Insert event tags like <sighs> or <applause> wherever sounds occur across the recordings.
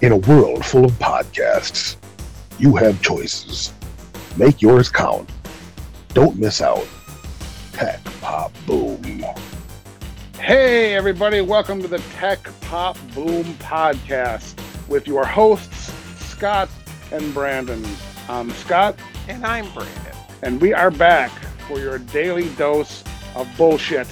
In a world full of podcasts, you have choices. Make yours count. Don't miss out. Tech Pop Boom. Hey, everybody, welcome to the Tech Pop Boom podcast with your hosts, Scott and Brandon. I'm Scott. And I'm Brandon. And we are back for your daily dose of bullshit.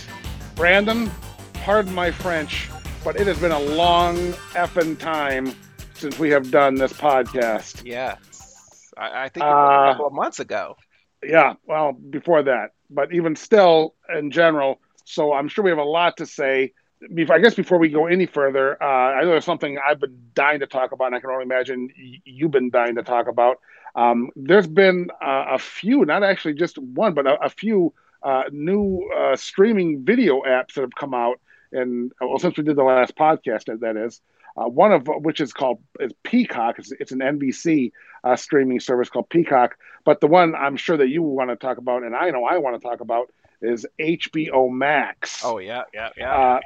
Brandon, pardon my French, but it has been a long effing time since we have done this podcast. Yes. I, I think uh, a couple of months ago. Yeah, well, before that. But even still, in general, so I'm sure we have a lot to say. I guess before we go any further, uh, I know there's something I've been dying to talk about, and I can only imagine you've been dying to talk about. Um, there's been uh, a few, not actually just one, but a, a few uh, new uh, streaming video apps that have come out, and well, since we did the last podcast, that is, uh, one of which is called is Peacock. It's, it's an NBC uh, streaming service called Peacock. But the one I'm sure that you want to talk about, and I know I want to talk about, is HBO Max. Oh yeah, yeah, yeah. Uh,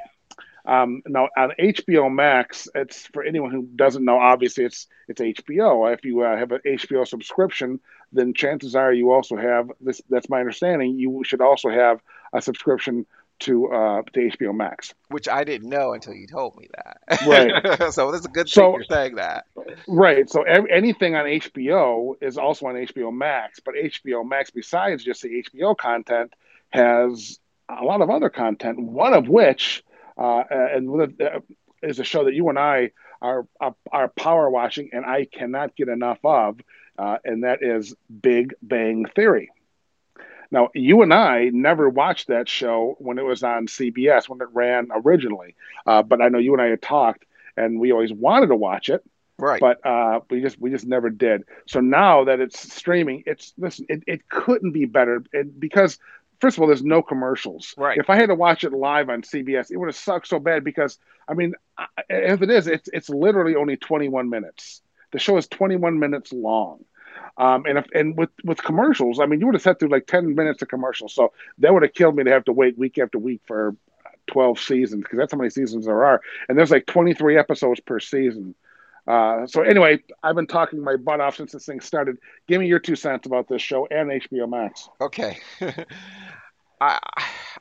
um, now on HBO Max, it's for anyone who doesn't know. Obviously, it's it's HBO. If you uh, have an HBO subscription, then chances are you also have this. That's my understanding. You should also have a subscription to uh, to HBO Max, which I didn't know until you told me that. Right. <laughs> so that's a good so, thing you're saying that. Right. So every, anything on HBO is also on HBO Max, but HBO Max, besides just the HBO content, has a lot of other content. One of which, uh, and uh, is a show that you and I are are, are power watching, and I cannot get enough of, uh, and that is Big Bang Theory. Now, you and I never watched that show when it was on CBS when it ran originally, uh, but I know you and I had talked, and we always wanted to watch it, right? But uh, we just we just never did. So now that it's streaming, it's listen, it, it couldn't be better it, because first of all, there's no commercials. Right. If I had to watch it live on CBS, it would have sucked so bad because I mean, if it is, it's it's literally only 21 minutes. The show is 21 minutes long. Um, and if, and with with commercials, I mean, you would have sat through like ten minutes of commercials, so that would have killed me to have to wait week after week for twelve seasons because that's how many seasons there are, and there's like twenty three episodes per season. Uh, so anyway, I've been talking my butt off since this thing started. Give me your two cents about this show and HBO Max. Okay. <laughs> I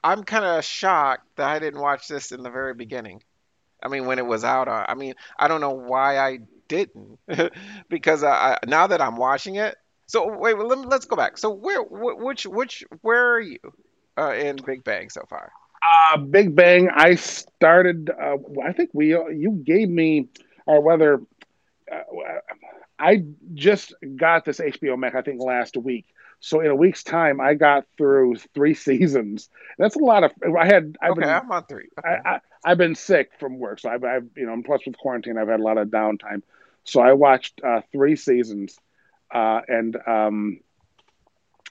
I'm kind of shocked that I didn't watch this in the very beginning. I mean, when it was out, uh, I mean, I don't know why I didn't <laughs> because I, now that I'm watching it. So wait, let me, let's go back. So where, which, which, where are you uh, in Big Bang so far? Uh, Big Bang. I started. Uh, I think we you gave me or whether uh, I just got this HBO Max. I think last week. So in a week's time, I got through three <laughs> seasons. That's a lot of. I had. I've okay, been, I'm on three. Okay. I, I, have been sick from work, so I've, I've, you know, plus with quarantine, I've had a lot of downtime. So I watched uh, three seasons, uh, and um,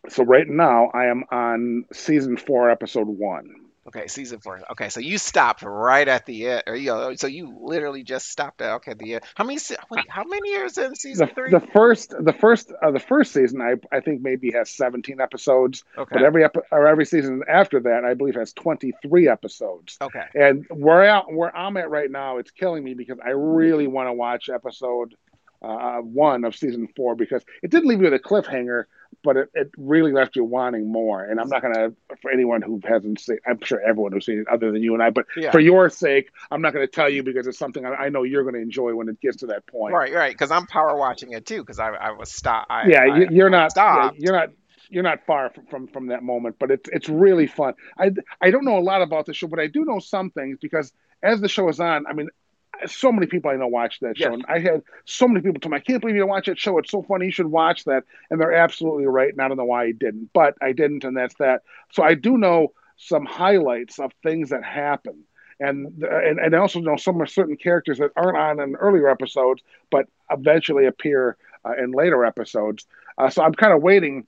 so right now I am on season four, episode one. Okay, season four. Okay, so you stopped right at the end, or you know, so you literally just stopped at okay the end. How many? Wait, how many years in season the, three? The first, the first, uh, the first season, I I think maybe has seventeen episodes. Okay. But every epi- or every season after that, I believe has twenty three episodes. Okay. And where I, where I'm at right now, it's killing me because I really want to watch episode uh, one of season four because it did leave you with a cliffhanger, but it, it really left you wanting more. And I'm not going to, for anyone who hasn't seen, I'm sure everyone who's seen it other than you and I, but yeah. for your sake, I'm not going to tell you because it's something I, I know you're going to enjoy when it gets to that point. Right, right. Because I'm power watching it too because I, I was stop. yeah, I, you're not. Yeah, you're not you're not far from, from, from that moment, but it's it's really fun. I I don't know a lot about the show, but I do know some things because as the show is on, I mean, so many people I know watch that show, yes. and I had so many people tell me, "I can't believe you don't watch that show. It's so funny. You should watch that." And they're absolutely right, and I don't know why I didn't, but I didn't, and that's that. So I do know some highlights of things that happen, and and, and I also know some of certain characters that aren't on in earlier episodes, but eventually appear uh, in later episodes. Uh, so I'm kind of waiting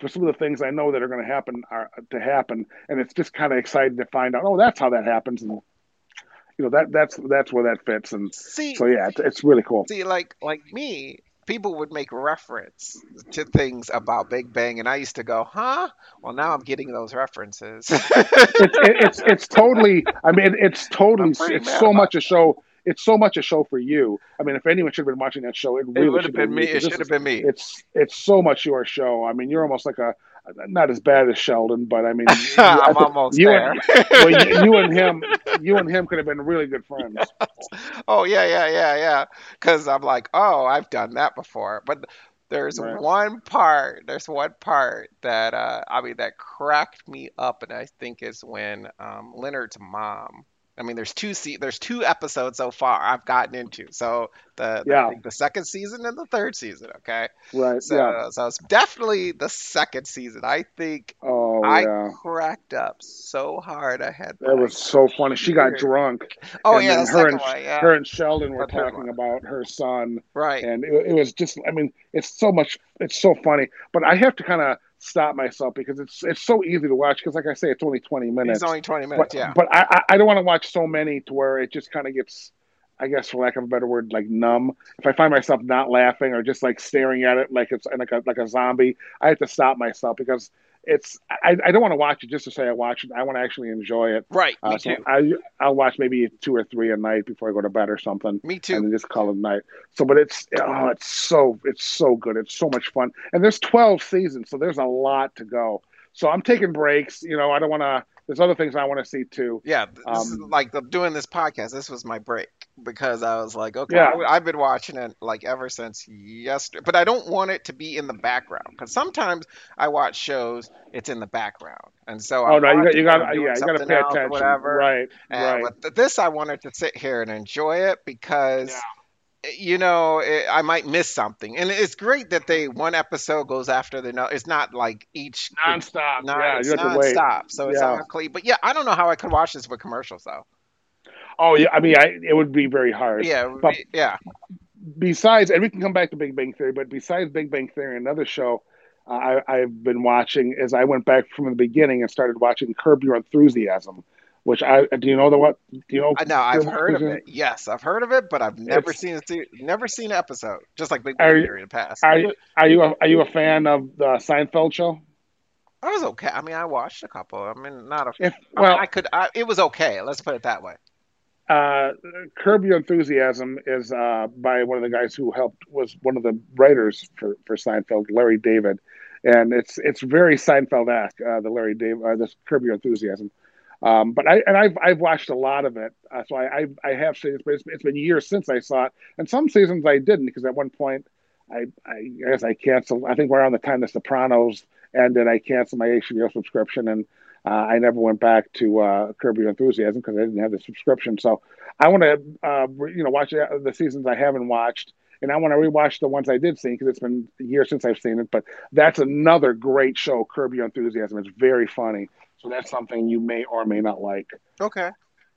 for some of the things I know that are going to happen are, to happen, and it's just kind of exciting to find out. Oh, that's how that happens, and you know that that's that's where that fits and see so yeah it's, it's really cool see like like me people would make reference to things about Big Bang, and I used to go, "Huh?" Well, now I'm getting those references. <laughs> it's, it's it's totally. I mean, it's totally. It's so much a show. It's so much a show for you. I mean, if anyone should have been watching that show, it really it would have been me. It should have been me. It's it's so much your show. I mean, you're almost like a not as bad as Sheldon, but I mean, <laughs> you, I'm almost you there. And, well, you, you, and him, you and him could have been really good friends. <laughs> Oh yeah, yeah, yeah, yeah. Because I'm like, oh, I've done that before, but there's right. one part. There's one part that uh, I mean that cracked me up, and I think is when um, Leonard's mom I mean, there's two se- there's two episodes so far I've gotten into. So the the, yeah. the second season and the third season. Okay. Right. So yeah. so it's definitely the second season. I think. Oh I yeah. cracked up so hard. I had. That was so funny. She got drunk. Oh yeah, her and one, yeah. her and Sheldon were talking about her son. Right. And it, it was just. I mean, it's so much. It's so funny. But I have to kind of stop myself because it's it's so easy to watch because like I say it's only 20 minutes. It's only 20 minutes, but, yeah. But I I don't want to watch so many to where it just kind of gets I guess for lack of a better word like numb. If I find myself not laughing or just like staring at it like it's like a like a zombie, I have to stop myself because it's I, I don't want to watch it just to say I watch it. I want to actually enjoy it. Right. Uh, me so too. I I'll watch maybe two or three a night before I go to bed or something. Me too. And just call it night. So, but it's oh, it's so it's so good. It's so much fun. And there's 12 seasons, so there's a lot to go. So I'm taking breaks. You know, I don't want to. There's other things I want to see too. Yeah, this um, is like the, doing this podcast. This was my break because I was like, okay, yeah. I, have been watching it like ever since yesterday, but I don't want it to be in the background because sometimes I watch shows, it's in the background, and so oh I'm no, you got you got yeah, you got to pay attention, whatever. Right, and right. But this I wanted to sit here and enjoy it because. Yeah eh, you know, it, I might miss something. And it's great that they one episode goes after the no. It's not like each nonstop. Non, yeah, you have to wait. So it's yeah. clean. But yeah, I don't know how I could watch this with commercials though. Oh yeah, I mean, I, it would be very hard. Yeah, but be, yeah. Besides, and we can come back to Big Bang Theory, but besides Big Bang Theory, another show uh, I, have been watching is I went back from the beginning and started watching Curb Your Enthusiasm, which I do you know the what do you know? No, I've heard of it. Yes, I've heard of it, but I've never it's, seen it. Never seen an episode. Just like Big Bang Theory in the past. Are you are you a, are you a fan of the Seinfeld show? I was okay. I mean, I watched a couple. I mean, not a. If, well, I, mean, I could. I, it was okay. Let's put it that way. Uh, Curb Your Enthusiasm is uh, by one of the guys who helped was one of the writers for, for Seinfeld, Larry David, and it's it's very Seinfeld-esque. Uh, the Larry David, uh, this Curb Your Enthusiasm. Um, but I and I've I've watched a lot of it, uh, so I, I, I have seen it, but it's, it's been years since I saw it, and some seasons I didn't because at one point I I guess I canceled. I think around the time The Sopranos ended, I canceled my HBO subscription and uh, I never went back to uh, Curb Your Enthusiasm because I didn't have the subscription. So I want to, uh, you know, watch the seasons I haven't watched, and I want to rewatch the ones I did see because it's been years since I've seen it. But that's another great show, Curb Your Enthusiasm. It's very funny. So that's something you may or may not like. Okay.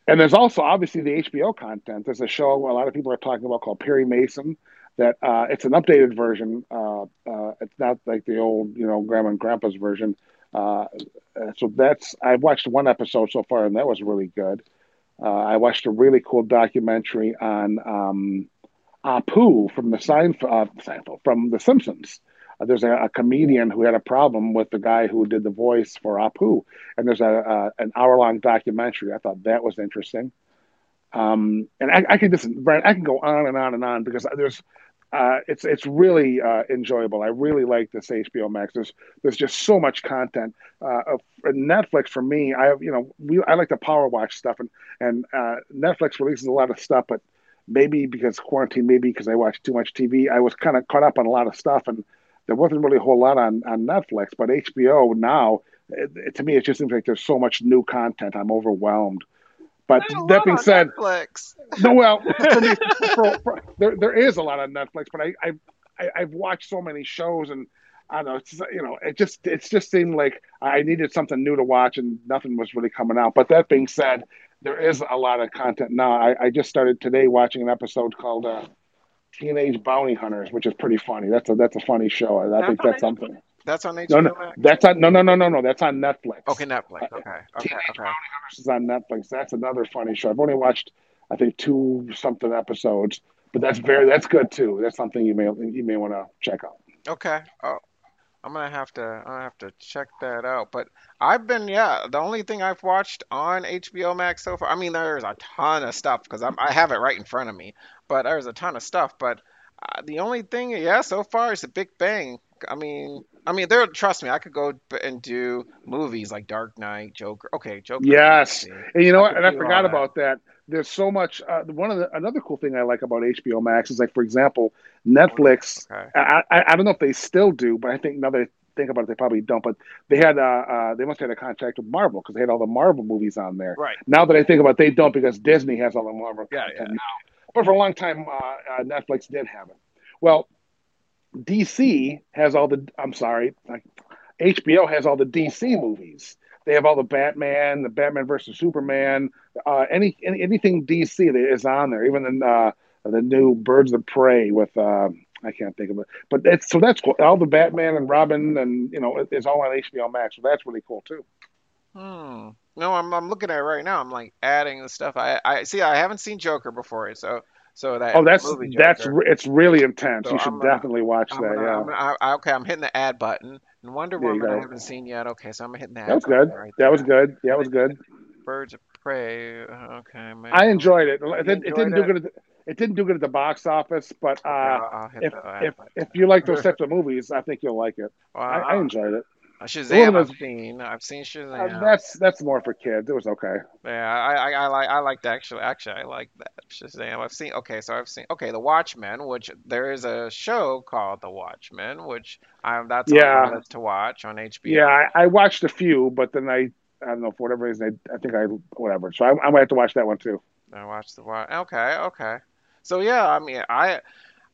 And there's also obviously the HBO content. There's a show a lot of people are talking about called Perry Mason. That uh, it's an updated version. Uh, uh, it's not like the old, you know, grandma and grandpa's version. Uh, so that's I've watched one episode so far, and that was really good. Uh, I watched a really cool documentary on um, Apu from the uh, Seinfeld from The Simpsons. Uh, there's a, a, comedian who had a problem with the guy who did the voice for Apu, and there's a, a an hour long documentary. I thought that was interesting. Um, and I, I can just, Brent, I can go on and on and on because there's uh, it's it's really uh, enjoyable. I really like this HBO Max. There's there's just so much content. Uh, Netflix for me, I have you know we I like to power watch stuff, and and uh, Netflix releases a lot of stuff, but maybe because quarantine, maybe because I watch too much TV, I was kind of caught up on a lot of stuff, and there wasn't really a whole lot on on Netflix. But HBO now, it, it, to me, it just seems like there's so much new content. I'm overwhelmed. But that being said, Netflix. no, well, <laughs> for me, for, for, there there is a lot on Netflix, but I, I, I I've watched so many shows and I don't know, it's you know, it just it's just seemed like I needed something new to watch and nothing was really coming out. But that being said, there is a lot of content now. I, I just started today watching an episode called uh, Teenage Bounty Hunters, which is pretty funny. That's a that's a funny show. I, I think that's something. That's on HBO no, no, Max? That's on no no no no no. That's on Netflix. Okay, Netflix. Okay, okay, Teenage okay. Is on Netflix. That's another funny show. I've only watched I think two something episodes, but that's very that's good too. That's something you may you may want to check out. Okay. Oh, I'm gonna have to I'm gonna have to check that out. But I've been yeah, the only thing I've watched on HBO Max so far. I mean, there's a ton of stuff because I have it right in front of me. But there's a ton of stuff. But uh, the only thing, yeah, so far is The Big Bang. I mean, I mean, there. Trust me, I could go and do movies like Dark Knight, Joker. Okay, Joker. Yes, and you know what? And I forgot about that. There's so much. Uh, one of the another cool thing I like about HBO Max is like, for example, Netflix. Okay. I, I, I don't know if they still do, but I think now that I think about it, they probably don't. But they had uh, uh they must have had a contract with Marvel because they had all the Marvel movies on there. Right. Now that I think about it, they don't because Disney has all the Marvel yeah, content yeah. now. But for a long time, uh, uh, Netflix did have it. Well, DC has all the. I'm sorry, HBO has all the DC movies. They have all the Batman, the Batman versus Superman, uh, any, any, anything DC that is on there. Even the uh, the new Birds of Prey with uh, I can't think of it, but so that's cool. All the Batman and Robin and you know it's all on HBO Max, so that's really cool too. Hmm. No, I'm I'm looking at it right now. I'm like adding the stuff. I I see. I haven't seen Joker before, so so that oh, that's that's it's really intense. So you should gonna, definitely watch I'm that. Gonna, yeah. Gonna, I, okay, I'm hitting the add button. And Wonder yeah, Woman I haven't seen yet. Okay, so I'm hitting the That was good. Right that was good. Yeah, that was good. Birds of Prey. Okay. Maybe. I enjoyed it. It, it didn't do good. At the, it didn't do good at the box office, but uh, if if, if you like those <laughs> types of movies, I think you'll like it. Well, I, I enjoyed it. Shazam, I've seen. I've seen Shazam. Uh, that's that's more for kids. It was okay. Yeah, I, I, I like I liked actually actually I like that Shazam. I've seen. Okay, so I've seen. Okay, The Watchmen, which there is a show called The Watchmen, which I'm that's yeah. to watch on HBO. Yeah, I, I, watched a few, but then I I don't know for whatever reason I, I think I whatever. So I, I might have to watch that one too. I watched the watch. Okay, okay. So yeah, I mean I,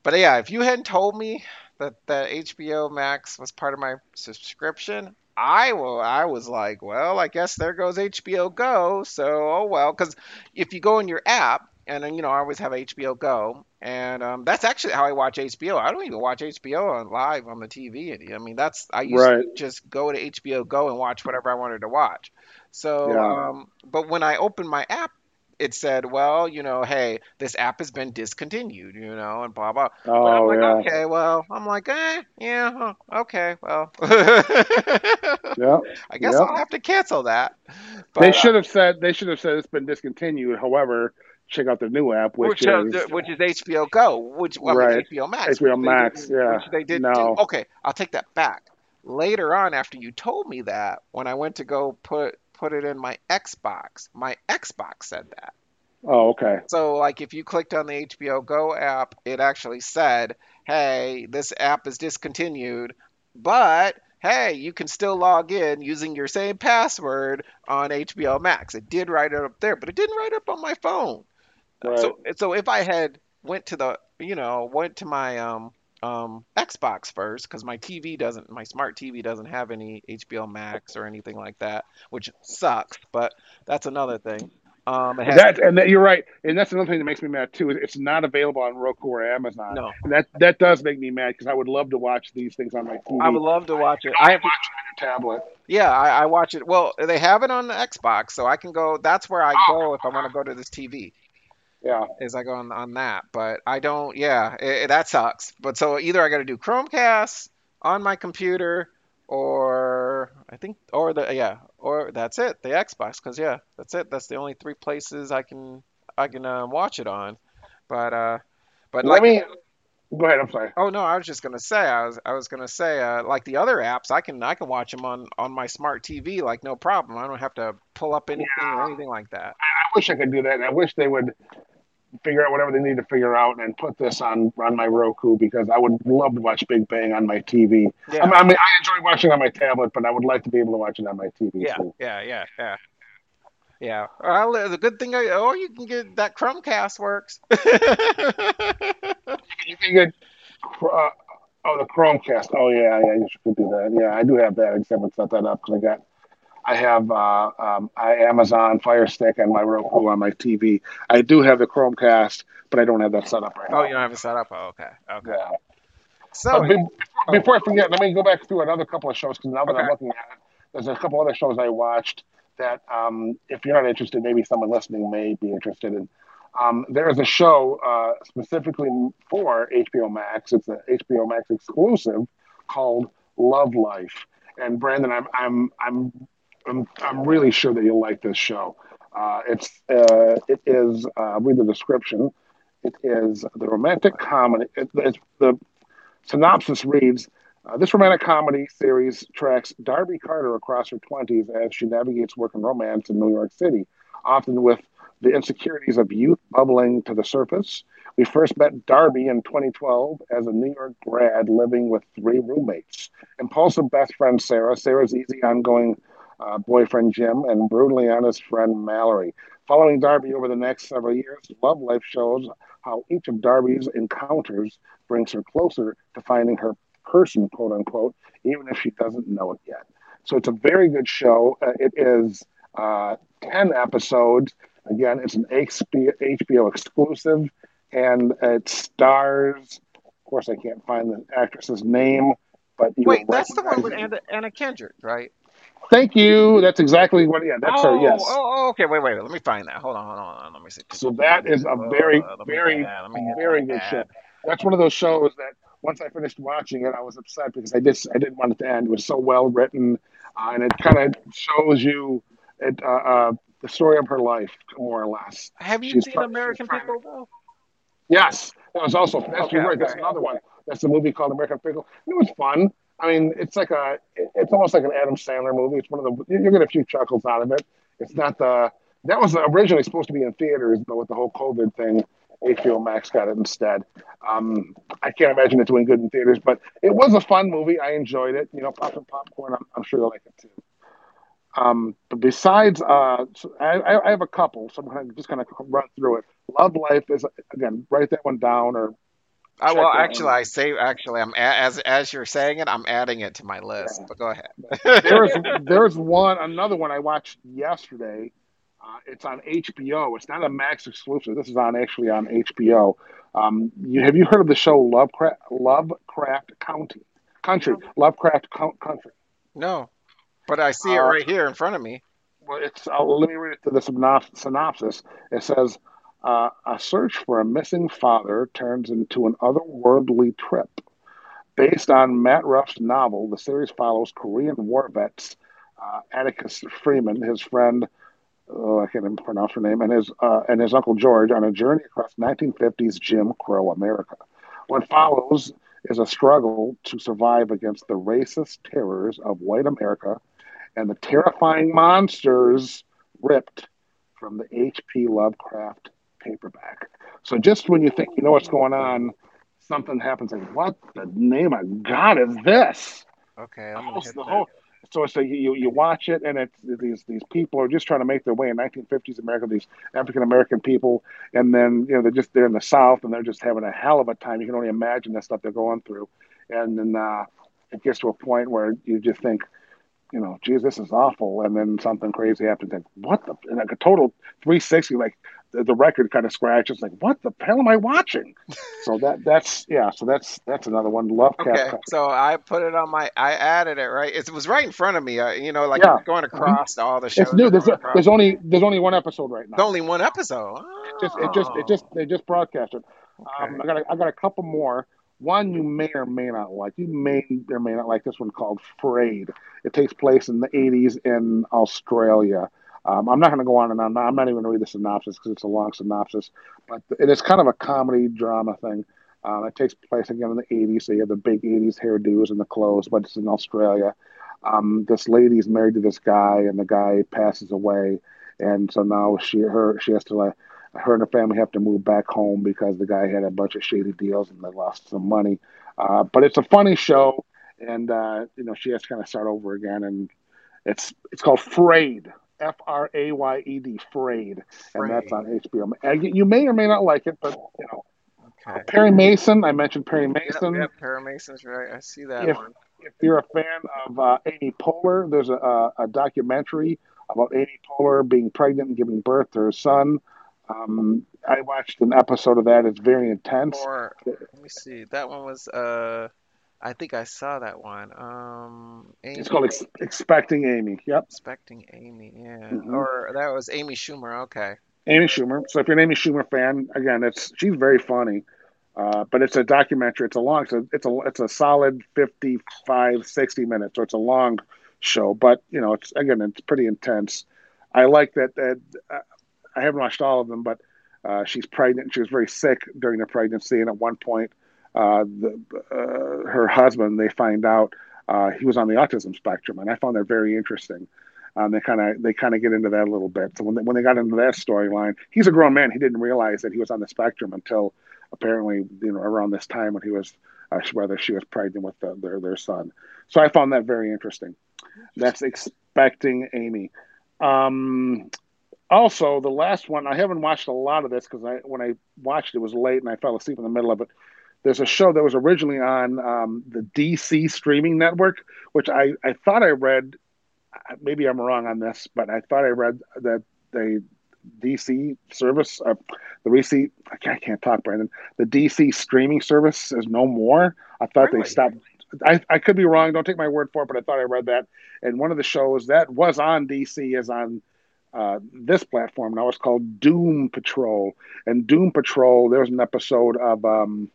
but yeah, if you hadn't told me that that HBO Max was part of my subscription, I will. I was like, well, I guess there goes HBO Go. So oh well, because if you go in your app, and you know I always have HBO Go, and um, that's actually how I watch HBO. I don't even watch HBO on live on the TV. I mean, that's I used right. to just go to HBO Go and watch whatever I wanted to watch. So, yeah. um, but when I open my app it said, well, you know, hey, this app has been discontinued, you know, and blah blah. Oh, I'm like, yeah. okay, well, I'm like, eh, yeah, okay, well, <laughs> yeah, I guess I'll have to cancel that. But, they should have said they should have said it's been discontinued. However, check out the new app, which, which is which is HBO Go, which well, right. HBO Max, HBO Max, yeah, which they did. No. Do. Okay, I'll take that back. Later on, after you told me that, when I went to go put put it in my Xbox. My Xbox said that. Oh, okay. So, like, if you clicked on the HBO Go app, it actually said, hey, this app is discontinued, but hey, you can still log in using your same password on HBO Max. It did write it up there, but it didn't write up on my phone. Right. So, so if I had went to the, you know, went to my um, um, Xbox first because my TV doesn't, my smart TV doesn't have any HBO Max or anything like that, which sucks. But that's another thing. Um, has, that and that, you're right, and that's another thing that makes me mad too. It's not available on Roku or Amazon. No, and that that does make me mad because I would love to watch these things on my TV. I would love to watch it. I, I have watch it on your tablet. Yeah, I, I, watch it. Well, they have it on the Xbox, so I can go. That's where I oh. go if I want to go to this TV. Yeah. Is I go on, on that. But I don't, yeah, it, it, that sucks. But so either I got to do Chromecast on my computer or I think, or the, yeah, or that's it, the Xbox. Cause yeah, that's it. That's the only three places I can, I can uh, watch it on. But, uh, but let like, me, go ahead. I'm sorry. Oh no, I was just gonna say, I was, I was gonna say, uh, like the other apps, I can, I can watch them on, on my smart TV, like no problem. I don't have to pull up anything yeah. or anything like that. I, I wish I could do that. I wish they would figure out whatever they need to figure out and put this on on my Roku because I would love to watch Big Bang on my TV. Yeah. I, mean, I, mean, I enjoy watching on my tablet, but I would like to be able to watch it on my TV. Yeah, too. yeah, yeah, yeah. Yeah. Well, the good thing, oh, you can get that Chromecast works. <laughs> you can get, uh, oh, the Chromecast. Oh, yeah, yeah, you should do that. Yeah, I do have that. Except I haven't set that up because I got I have uh, um, I, Amazon Fire Stick and my Roku on my TV. I do have the Chromecast, but I don't have that set up right oh, now. Oh, you don't have it set up? Oh, okay. Okay. Yeah. So be, oh. before I forget, let me go back through another couple of shows because now that okay. I'm looking at it, there's a couple other shows I watched that um, if you're not interested, maybe someone listening may be interested in. Um, there is a show uh, specifically for HBO Max. It's an HBO Max exclusive called Love Life. And Brandon, I'm I'm I'm I'm, I'm really sure that you'll like this show. Uh, it's uh, it is uh, read the description. It is the romantic comedy. It, it's, the synopsis reads: uh, This romantic comedy series tracks Darby Carter across her twenties as she navigates work and romance in New York City, often with the insecurities of youth bubbling to the surface. We first met Darby in 2012 as a New York grad living with three roommates. Impulsive best friend Sarah, Sarah's easy ongoing uh, boyfriend Jim, and brutally honest friend Mallory. Following Darby over the next several years, Love Life shows how each of Darby's encounters brings her closer to finding her person, quote unquote, even if she doesn't know it yet. So it's a very good show. Uh, it is uh, 10 episodes. Again, it's an HBO, HBO exclusive, and it stars, of course, I can't find the actress's name, but wait, that's the one with Anna, Anna Kendrick, right? Thank you. That's exactly what. Yeah, that's oh, her. Yes. Oh, oh, okay. Wait, wait. Let me find that. Hold on, hold on, hold on. Let me see. So that is a very, very, very good show. That's one of those shows that once I finished watching it, I was upset because I just I didn't want it to end. It was so well written, uh, and it kind of shows you it, uh, uh, the story of her life, more or less. Have you she's seen American Pickle though? Yes, that was also that's okay, right. That's another one. That's the movie called American Pickle. It was fun. I mean, it's like a, it's almost like an Adam Sandler movie. It's one of the, you get a few chuckles out of it. It's not the, that was originally supposed to be in theaters, but with the whole COVID thing, HBO Max got it instead. Um, I can't imagine it doing good in theaters, but it was a fun movie. I enjoyed it. You know, pop some popcorn. I'm, I'm sure you'll like it too. Um, but besides, uh, I, I, have a couple, so I'm gonna, just going to run through it. Love Life is again, write that one down or uh, well, actually, I say actually, I'm as as you're saying it, I'm adding it to my list. Yeah. But go ahead. there's <laughs> there's one another one I watched yesterday. Uh, it's on HBO. It's not a Max exclusive. This is on actually on HBO. Um, you, have you heard of the show Lovecraft Lovecraft County Country Lovecraft Country? No, but I see it uh, right here in front of me. Well, it's uh, let me read it to the synopsis. It says uh, a search for a missing father turns into an otherworldly trip. Based on Matt Ruff's novel, the series follows Korean war vets uh, Atticus Freeman, his friend, oh, I can't even pronounce her name, and his uh, and his uncle George on a journey across 1950s Jim Crow America. What follows is a struggle to survive against the racist terrors of white America and the terrifying monsters ripped from the H.P. Lovecraft paperback. So just when you think you know what's going on, something happens like, what the name of God is this? Okay, I'm gonna hit the whole, so it's a, you you watch it and it's these these people are just trying to make their way in 1950s America. These African American people, and then you know they're just they're in the South and they're just having a hell of a time. You can only imagine the stuff they're going through, and then uh, it gets to a point where you just think, you know, geez, this is awful. And then something crazy happens. Like, what the? And like a total 360, like the record kind of scratches like what the hell am i watching so that that's yeah so that's that's another one love okay so i put it on my i added it right it was right in front of me uh, you know like yeah. going mm-hmm. across all the shows it's new there's, a, there's only there's only one episode right now there's only one episode oh. it just it just it just they just broadcasted okay. um, i got a, i got a couple more one you may or may not like. You may or may not like this one called Frayed. It takes place in the 80s in Australia. Um, I'm not going to go on and on. I'm not even going to read the synopsis because it's a long synopsis, but it is kind of a comedy drama thing. Um, it takes place again in the 80s, so you have the big 80s hairdos and the clothes, but it's in Australia. Um, this lady's married to this guy, and the guy passes away, and so now she her she has to like her and her family have to move back home because the guy had a bunch of shady deals and they lost some money. Uh, but it's a funny show, and uh, you know she has to kind of start over again, and it's it's called Frayed. F R A Y E D, Frayed, and that's on HBO. You may or may not like it, but you know. Okay. Uh, Perry Mason, I mentioned Perry Mason. Yep, yep, Perry Mason's right. I see that if, one. If you're a fan of uh, Amy Poehler, there's a, a, documentary about Amy Poehler being pregnant and giving birth to her son. Um, I watched an episode of that. It's very intense. Or, let me see. That one was uh, I think I saw that one. Um, Amy, it's called Ex- Expecting Amy. Yep. Expecting Amy. Yeah. Mm-hmm. Or that was Amy Schumer. Okay. Amy Schumer. So if you're an Amy Schumer fan, again, it's she's very funny. Uh, but it's a documentary. It's a long. So it's a it's a solid 55, 60 minutes. So it's a long show. But you know, it's again, it's pretty intense. I like that. that uh, I haven't watched all of them, but uh, she's pregnant. She was very sick during the pregnancy, and at one point, uh, the, uh, her husband they find out uh, he was on the autism spectrum, and I found that very interesting. Um, they kind of they kind of get into that a little bit. So when they, when they got into that storyline, he's a grown man. He didn't realize that he was on the spectrum until apparently you know around this time when he was uh, whether she was pregnant with the, their their son. So I found that very interesting. That's expecting Amy. Um, also, the last one I haven't watched a lot of this because I when I watched it, it was late and I fell asleep in the middle of it. There's a show that was originally on um, the DC streaming network, which I, I thought I read. Maybe I'm wrong on this, but I thought I read that they DC service, uh, the receipt. I can't, I can't, talk, Brandon. The DC streaming service is no more. I thought really? they stopped. I, I could be wrong. Don't take my word for it, but I thought I read that. And one of the shows that was on DC is on uh, this platform now. It's called Doom Patrol. And Doom Patrol, there was an episode of, um,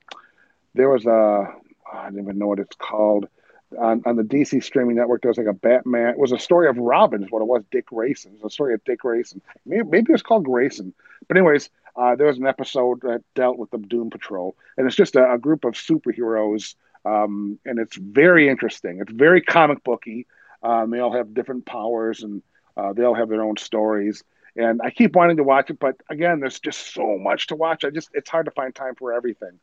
there was a, I don't even know what it's called on, on the DC streaming network, there was like a Batman. It was a story of Robin, is what it was. Dick Grayson. It was a story of Dick Grayson. Maybe, maybe it was called Grayson. But anyways, uh, there was an episode that dealt with the Doom Patrol, and it's just a, a group of superheroes, um, and it's very interesting. It's very comic booky. Um, they all have different powers, and uh, they all have their own stories. And I keep wanting to watch it, but again, there's just so much to watch. I just it's hard to find time for everything.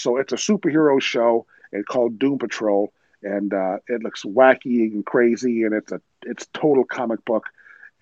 So it's a superhero show. It's called Doom Patrol and uh, it looks wacky and crazy, and it's a it's total comic book.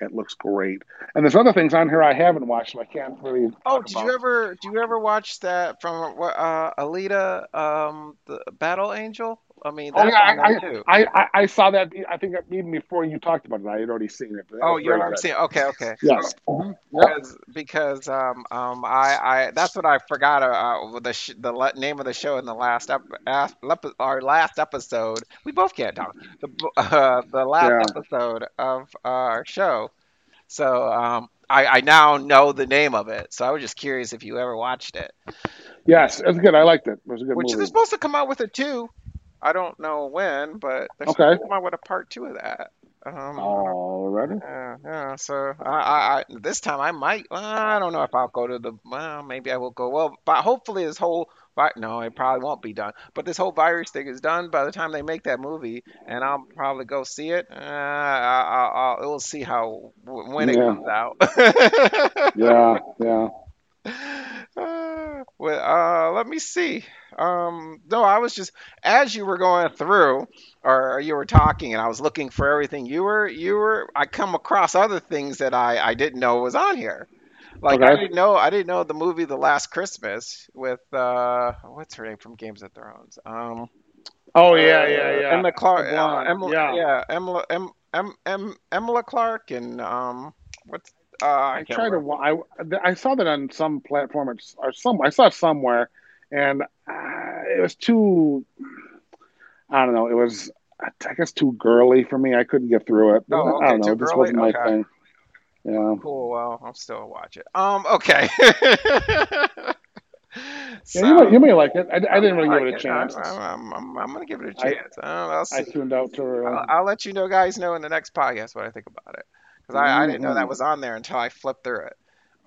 It looks great, and there's other things on here I haven't watched, so I can't really. Oh, did about. you ever do you ever watch that from uh, Alita, um, the Battle Angel? I mean, oh yeah, I, I, I, I, saw that. I think even before you talked about it, I had already seen it. Oh, you already seen it? Okay, okay. Yes. Mm-hmm. Because, because um, um, I, I that's what I forgot. Uh, uh the sh- the le- name of the show in the last ep- ep- our last episode. We both can't talk. The <laughs> uh, the last yeah. episode of our show. So um, I, I now know the name of it. So I was just curious if you ever watched it. Yes, it was good. I liked it. It was a good Which movie. they're supposed to come out with it too. I don't know when, but they're okay. come out with a part two of that. Um, Already? Yeah, yeah. So I, I, I, this time I might. Well, I don't know if I'll go to the. Well, maybe I will go. Well, but hopefully this whole. No, it probably won't be done. But this whole virus thing is done by the time they make that movie, and I'll probably go see it. Uh, I, I, will see how when it yeah. comes out. <laughs> yeah, yeah. <laughs> Uh, well, uh, let me see. Um, no, I was just as you were going through, or you were talking, and I was looking for everything. You were, you were. I come across other things that I I didn't know was on here. Like okay. I didn't know I didn't know the movie The Last Christmas with uh what's her name from Games of Thrones. Um. Oh yeah, yeah, yeah. Emma Clark. Uh, Emma, yeah, yeah. Emma, Em, Em, Em, Emma Clark and um what's uh, I, I tried to. I I saw that on some platform or some. I saw it somewhere, and uh, it was too. I don't know. It was, I guess, too girly for me. I couldn't get through it. Oh, okay, I don't know. This wasn't my thing. Yeah. Cool. Well, I'll still watch it. Um. Okay. So, <laughs> yeah, you may, you may like it. I, I didn't really like give it a chance. I'm, I'm, I'm, gonna give it a chance. I, I tuned out to. Uh, I'll, I'll, let you know, guys, know in the next podcast what I think about it because I, I, didn't know that mm-hmm. was on there until I flipped through it.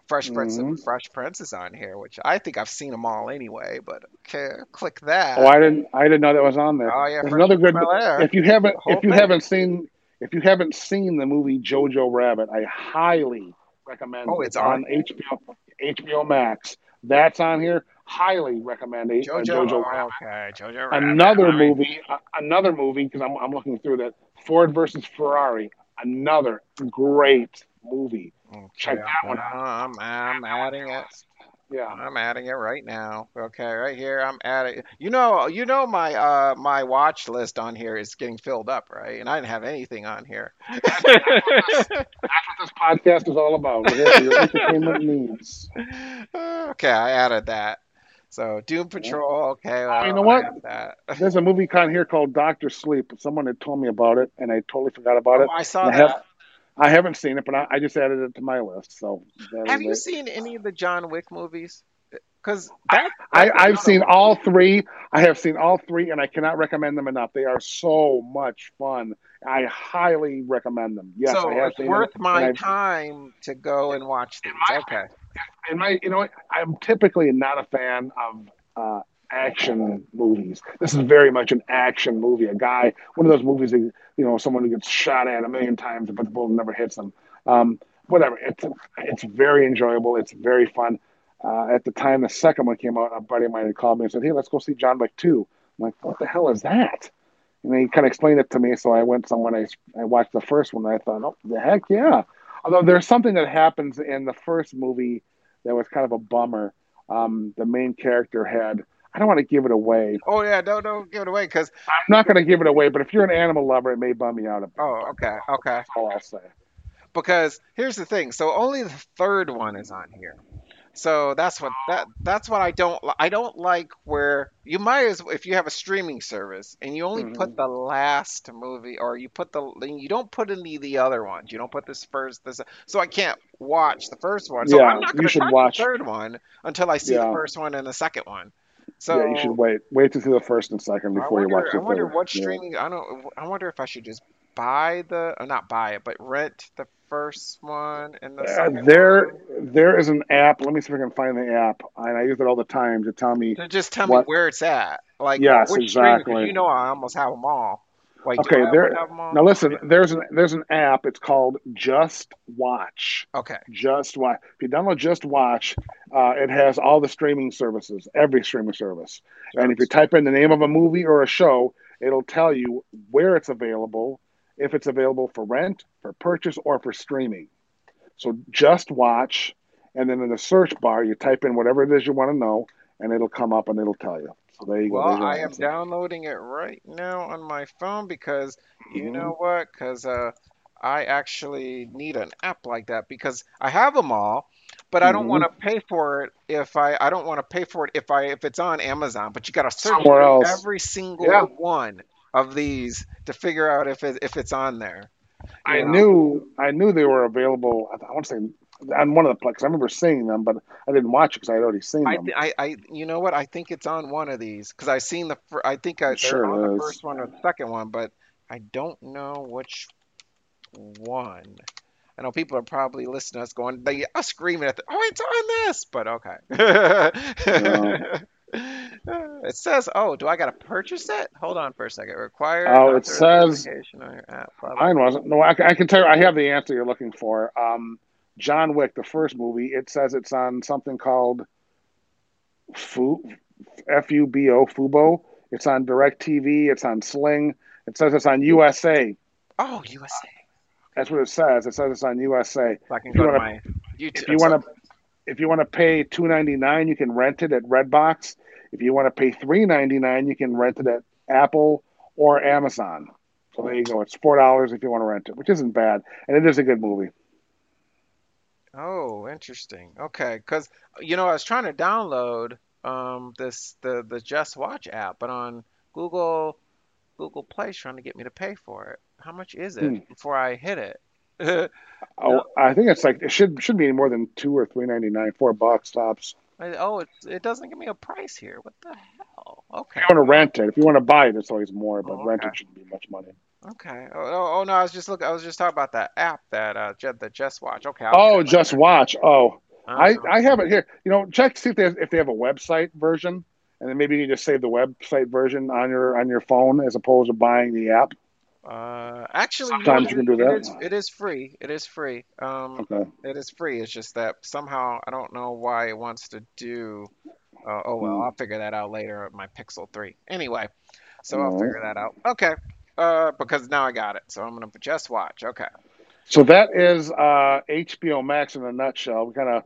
Fresh Prince mm-hmm. Fresh Prince is on here, which I think I've seen them all anyway. But okay, click that. Oh, I didn't. I didn't know that was on there. Oh yeah, There's another good. If you haven't, if you thing. haven't seen, if you haven't seen the movie Jojo Rabbit, I highly recommend. Oh, it's on, on HBO HBO Max. That's on here. Highly recommend it. Jojo, uh, Jojo Rabbit. Okay, Jojo Rabbit. Another movie. Uh, another movie because I'm, I'm looking through that. Ford versus Ferrari another great movie. Okay. Check that one out. I'm, I'm adding it. Yeah, I'm adding it right now. Okay, right here. I'm adding. You know, you know my uh my watch list on here is getting filled up, right? And I didn't have anything on here. That's, what, this, that's what this podcast is all about. Entertainment needs. Okay, I added that. So Doom Patrol. Okay. Well, you know what? <laughs> There's a movie con here called Doctor Sleep. Someone had told me about it, and I totally forgot about oh, it. I saw and that. I have, I haven't seen it, but I, I just added it to my list. So have you seen any of the John Wick movies? Because I, I have seen all three. I have seen all three, and I cannot recommend them enough. They are so much fun. I highly recommend them. Yes, so I have it's worth them, my time to go and watch these. My, okay. And my, you know, I'm typically not a fan of uh, action movies. This is very much an action movie. A guy, one of those movies that you know, someone who gets shot at a million times, but the bullet never hits them. Um, whatever. It's it's very enjoyable. It's very fun. Uh, at the time the second one came out, a buddy of mine had called me and said, "Hey, let's go see John Wick 2. I'm like, "What the hell is that?" And he kind of explained it to me. So I went somewhere and I, I watched the first one. And I thought, "Oh, the heck yeah!" Although there's something that happens in the first movie that was kind of a bummer. Um, the main character had I don't want to give it away. Oh yeah, don't don't give it away because I'm not going to give it away. But if you're an animal lover, it may bum you out a bit. Oh, okay, okay. That's all I'll say. Because here's the thing. So only the third one is on here. So that's what that that's what I don't I don't like where you might as if you have a streaming service and you only mm-hmm. put the last movie or you put the you don't put any of the other ones you don't put this first this so I can't watch the first one so yeah, I'm not going to watch the third one until I see yeah. the first one and the second one so yeah, you should wait. Wait to see the first and second before wonder, you watch the I wonder third. what streaming. Yeah. I don't. I wonder if I should just buy the, or not buy it, but rent the first one and the uh, there, one. there is an app. Let me see if I can find the app, and I use it all the time to tell me. To just tell what, me where it's at. Like yes, which exactly. you know, I almost have them all. Wait, okay, there. Now listen, there's an there's an app. It's called Just Watch. Okay. Just Watch. If you download Just Watch, uh, it has all the streaming services, every streaming service. Just. And if you type in the name of a movie or a show, it'll tell you where it's available, if it's available for rent, for purchase, or for streaming. So Just Watch, and then in the search bar, you type in whatever it is you want to know, and it'll come up and it'll tell you. So there you well, go. I am downloading it right now on my phone because you mm-hmm. know what? Because uh, I actually need an app like that because I have them all, but I don't want to mm-hmm. pay for it if I I don't want to pay for it if I if it's on Amazon. But you got to search every single yeah. one of these to figure out if it, if it's on there. I know? knew I knew they were available. I want to say on one of the plex. I remember seeing them, but I didn't watch it because I had already seen them. I, I, you know what? I think it's on one of these because I seen the. I think I sure on the first one or the second one, but I don't know which one. I know people are probably listening to us going, they are screaming at the, oh, it's on this, but okay. Yeah. <laughs> it says, oh, do I got to purchase it? Hold on for a second. Required. Oh, it says. Mine wasn't. No, I, I, can tell you, I have the answer you're looking for. Um, John Wick, the first movie, it says it's on something called Fu, F-U-B-O, Fubo. It's on DirecTV. It's on Sling. It says it's on USA. Oh, USA. That's what it says. It says it's on USA. So I can go to my YouTube. If you want to, if you want to pay two ninety nine, you can rent it at Redbox. If you want to pay three ninety nine, you can rent it at Apple or Amazon. So there you go. It's four dollars if you want to rent it, which isn't bad, and it is a good movie. Oh, interesting. Okay, because you know I was trying to download um this the the Just Watch app, but on Google Google Play trying to get me to pay for it. How much is it hmm. before I hit it? <laughs> oh, I think it's like it should should be more than two or three ninety nine, four bucks tops. Oh, it it doesn't give me a price here. What the hell? Okay. If you want to rent it, if you want to buy it, it's always more, but oh, okay. rent it shouldn't be much money. Okay. Oh, oh, oh, no, I was just looking. I was just talking about that app that uh, the Just Watch. Okay. I'll oh, Just Watch. Oh, uh-huh. I I have it here. You know, check to see if they have, if they have a website version, and then maybe you can just save the website version on your on your phone as opposed to buying the app. Uh, actually, sometimes you, know, you can do that. It is, it is free. It is free. Um, okay. It is free. It's just that somehow I don't know why it wants to do. Uh, oh well, hmm. I'll figure that out later. My Pixel Three. Anyway, so I'll figure that out. Okay. Uh, because now I got it, so I'm gonna just watch. Okay. So that is uh, HBO Max in a nutshell. We kind of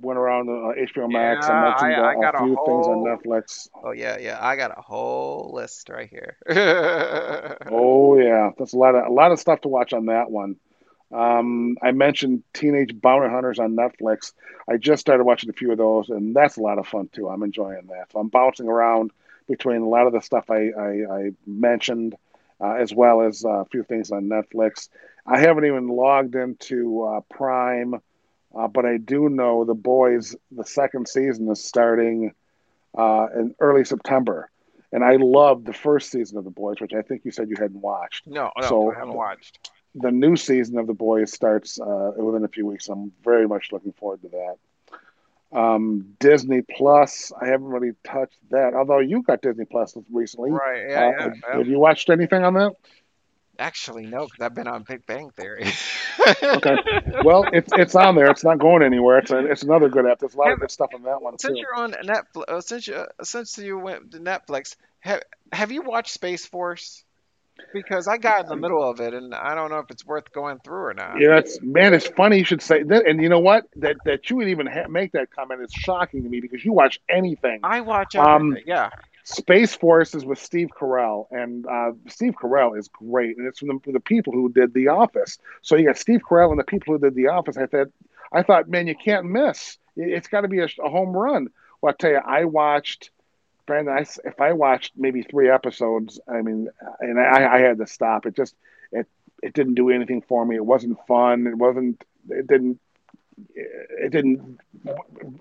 went around uh, HBO Max yeah, and mentioned I, I a, a few whole, things on Netflix. Oh yeah, yeah. I got a whole list right here. <laughs> oh yeah, that's a lot of a lot of stuff to watch on that one. Um, I mentioned Teenage Bounty Hunters on Netflix. I just started watching a few of those, and that's a lot of fun too. I'm enjoying that. So I'm bouncing around between a lot of the stuff I, I, I mentioned uh, as well as uh, a few things on Netflix. I haven't even logged into uh, Prime, uh, but I do know the boys. The second season is starting uh, in early September, and I loved the first season of the boys, which I think you said you hadn't watched. No, no, so I haven't watched. The new season of the boys starts uh, within a few weeks. I'm very much looking forward to that. Um, Disney Plus, I haven't really touched that. Although you got Disney Plus recently, right? Yeah, uh, yeah, yeah. Have you watched anything on that? Actually, no, because I've been on Big Bang Theory. okay, <laughs> well, it's it's on there. It's not going anywhere. It's a, it's another good app. There's a lot of good stuff on that one since too. you're on Netflix, uh, since you since you went to Netflix, have have you watched Space Force? Because I got in the middle of it, and I don't know if it's worth going through or not. Yeah, it's man, it's funny you should say that. And you know what? That that you would even ha- make that comment is shocking to me because you watch anything. I watch everything. Um, yeah. Space Force is with Steve Carell, and uh, Steve Carell is great, and it's from the, the, people who did The Office. So you got Steve Carell and the people who did The Office. I thought, I thought, man, you can't miss. It's got to be a, a, home run. Well, I tell you, I watched Brandon. I, if I watched maybe three episodes, I mean, and I, I had to stop. It just it it didn't do anything for me. It wasn't fun. It wasn't. It didn't. It didn't.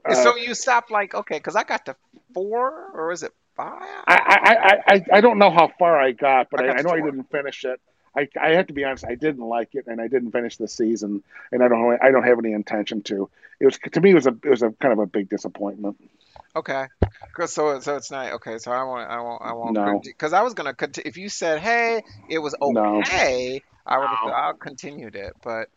Uh, so you stopped like okay, because I got to four, or is it I, I, I, I don't know how far I got, but I, I, I know I didn't finish it. I, I have to be honest. I didn't like it, and I didn't finish the season, and I don't I don't have any intention to. It was to me it was a it was a kind of a big disappointment. Okay, so so it's not okay. So I won't I won't I won't because I was gonna continue. If you said hey, it was okay, no. I would have no. I'll continued it, but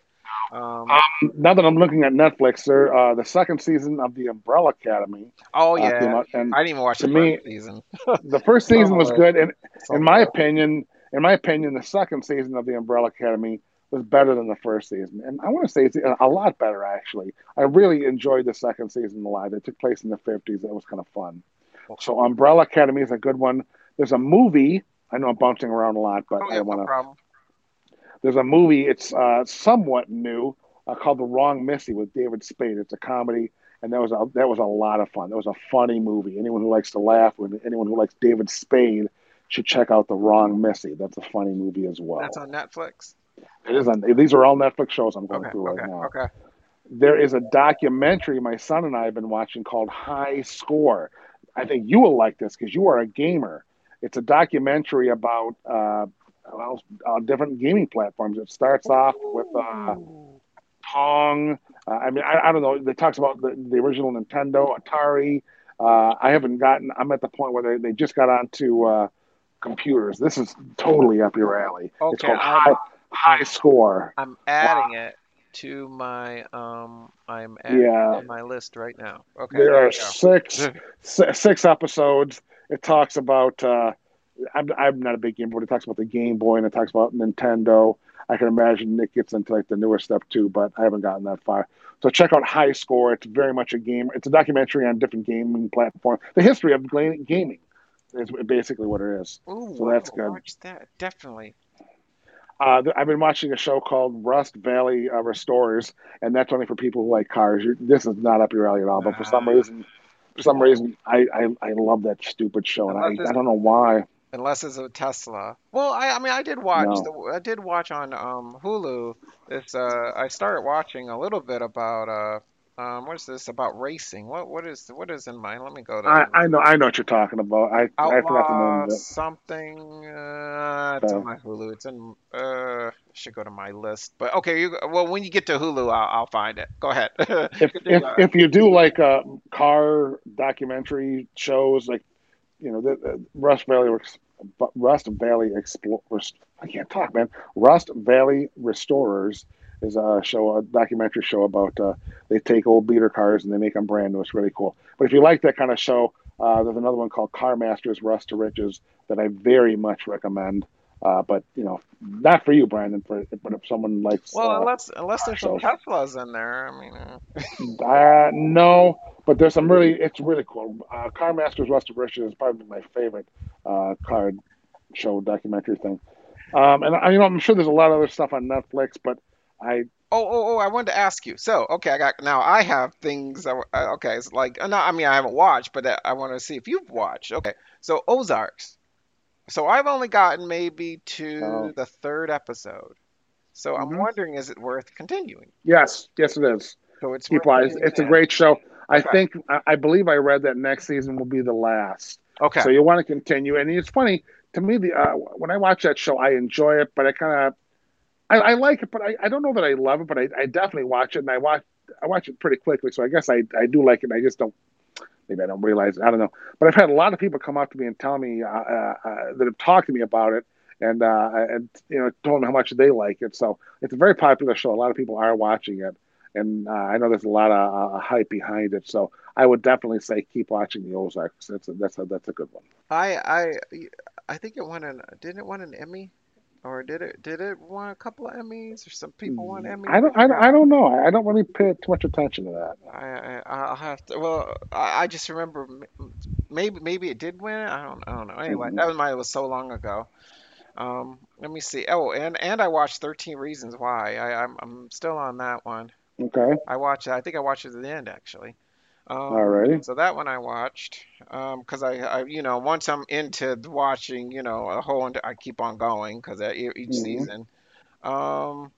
um, um, now that I'm looking at Netflix, sir, uh, the second season of The Umbrella Academy. Oh uh, yeah, out, and I didn't even watch the me, first season. <laughs> the first <laughs> season was good, and so in my opinion, in my opinion, the second season of The Umbrella Academy was better than the first season, and I want to say it's a lot better actually. I really enjoyed the second season a lot. It took place in the 50s. It was kind of fun. So Umbrella Academy is a good one. There's a movie. I know I'm bouncing around a lot, but oh, yeah, I want to. No there's a movie. It's uh, somewhat new uh, called The Wrong Missy with David Spade. It's a comedy, and that was a that was a lot of fun. That was a funny movie. Anyone who likes to laugh, anyone who likes David Spade, should check out The Wrong Missy. That's a funny movie as well. That's on Netflix. It is on. These are all Netflix shows I'm going okay, through right okay, now. Okay. There is a documentary my son and I have been watching called High Score. I think you will like this because you are a gamer. It's a documentary about uh, well, uh, different gaming platforms. It starts off with uh, Pong. Uh, I mean, I, I, don't know. It talks about the, the original Nintendo, Atari. Uh, I haven't gotten. I'm at the point where they, they just got onto uh, computers. This is totally up your alley. Okay, it's called high, high Score. I'm adding it to my um. I'm adding yeah. my list right now. Okay. There, there are six <laughs> six episodes. It talks about. I'm, I'm not a big gamer, but it talks about the Game Boy and it talks about Nintendo. I can imagine Nick gets into like the newer stuff too, but I haven't gotten that far. So check out High Score. It's very much a game. It's a documentary on different gaming platforms. The history of gaming is basically what it is. Ooh, so that's good. Watch that definitely. Uh, I've been watching a show called Rust Valley uh, Restorers, and that's only for people who like cars. You're, this is not up your alley at all, but for some reason, for some reason, I, I, I love that stupid show, and I, I don't know why unless it's a Tesla. Well, I, I mean, I did watch. No. The, I did watch on um, Hulu. This uh, I started watching a little bit about uh, um, what is this about racing? What what is what is in mind? Let me go to. I, I know I know what you're talking about. I Outlaw I forgot the name of it. Something. Uh, it's on my Hulu. It's in. Uh, should go to my list. But okay, you well when you get to Hulu, I'll, I'll find it. Go ahead. if <laughs> if, if you do like uh, car documentary shows, like you know, the, the Rust Valley Rust Valley Explorers. I can't talk, man. Rust Valley Restorers is a show, a documentary show about uh, they take old beater cars and they make them brand new. It's really cool. But if you like that kind of show, uh, there's another one called Car Masters Rust to Riches that I very much recommend. Uh, but you know, not for you, Brandon. For but if someone likes, well, uh, unless unless there's some Teslas in there, I mean, uh, uh no. But there's some really, it's really cool. Uh, Car Masters Rust to is probably my favorite uh, card show documentary thing. Um, and I, you know, I'm sure there's a lot of other stuff on Netflix, but I. Oh, oh, oh! I wanted to ask you. So, okay, I got now. I have things. That, okay, it's like no, I mean I haven't watched, but I want to see if you've watched. Okay, so Ozarks. So I've only gotten maybe to oh. the third episode. So I'm Mhm. wondering, is it worth continuing? Yes, yes, it is. So it's Keep wise. It's a great show. I Okay. think I I believe I read that next season will be the last. Okay. So you want to continue, and it's funny to me. The uh, when I watch that show, I enjoy it, but I kind of I, I like it, but I, I don't know that I love it, but I, I definitely watch it, and I watch I watch it pretty quickly. So I guess I I do like it. I just don't maybe I don't realize. I don't know, but I've had a lot of people come up to me and tell me uh, uh, uh, that have talked to me about it, and uh, and you know told me how much they like it. So it's a very popular show. A lot of people are watching it, and uh, I know there's a lot of uh, hype behind it. So I would definitely say keep watching the Ozarks. That's a, that's a, that's a good one. I I I think it won an didn't it won an Emmy? Or did it did it won a couple of Emmys or some people won Emmys? I don't, I don't, I don't know. I don't really pay too much attention to that. I, I I'll have to. Well, I, I just remember maybe maybe it did win. I don't I don't know. Anyway, Mhm. that was my it was so long ago. Um, let me see. Oh, and and I watched 13 Reasons Why. I I'm I'm still on that one. Okay, I watched. I think I watched it to the end actually. Um, alrighty. so that one I watched. Um, 'cause I, I you know once I'm into watching you know a whole I keep on going because each hmm season. Um,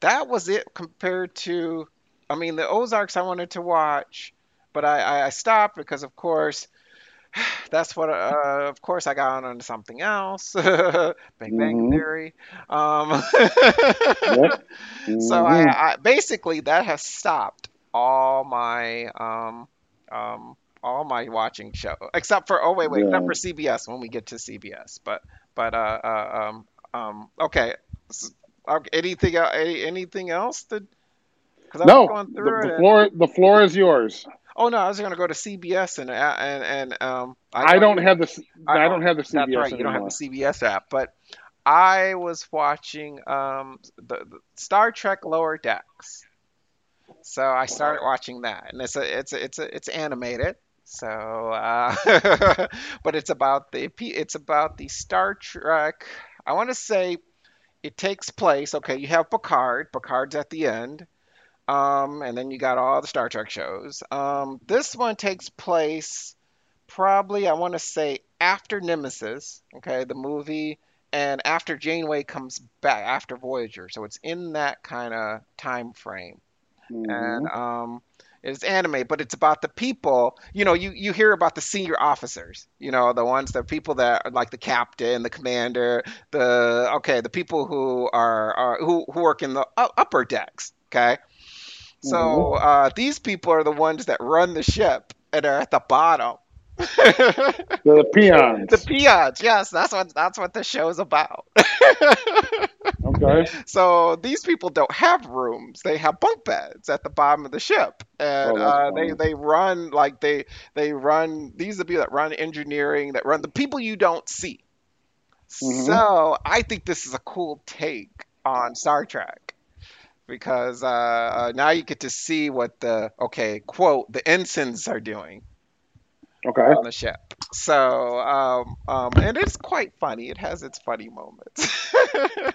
that was it compared to, I mean, the Ozarks I wanted to watch, but I, I, I stopped because, of course, <sighs> that's what, uh, of course, I got on to something else. <laughs> Big Bang hmm Theory. Um, <laughs> Yep. so I, hmm I basically that has stopped all my, um, um, all my watching show, except for, oh, wait, wait, except for CBS when we get to CBS. But, but, uh, uh um, um, okay. S- okay, Anything, el- any, anything else that because I was No, going the, through the and floor the floor is yours. oh no, I was gonna go to CBS and uh, and and um I I don't you have the I I oh don't have the that's CBS right you don't have the. CBS app but I was watching um the, the Star Trek Lower Decks so I started watching that and it's a it's a, it's a, it's animated so uh <laughs> but it's about the it's about the Star Trek I want to say it takes place okay you have Picard Picard's at the end um, and then you got all the Star Trek shows. Um, this one takes place probably, I want to say, after Nemesis, okay, the movie, and after Janeway comes back, after Voyager. So it's in that kind of time frame. And hmm um, it's anime, but it's about the people. You know, you, you hear about the senior officers, you know, the ones, the people that are like the captain, the commander, the, okay, the people who are, are who, who work in the upper decks, okay? So uh, these people are the ones that run the ship and are at the bottom. The, the The peons. peons, yes, that's what that's what the show's about. <laughs> Okay. So these people don't have rooms; they have bunk beds at the bottom of the ship, and Oh, uh, they they run like they they run. These are the people that run engineering, that run the people you don't see. hmm So I think this is a cool take on Star Trek. because uh, uh, now you get to see what the okay quote the ensigns are doing Okay. on the ship. So um, um, and it's quite funny. It has its funny moments. <laughs>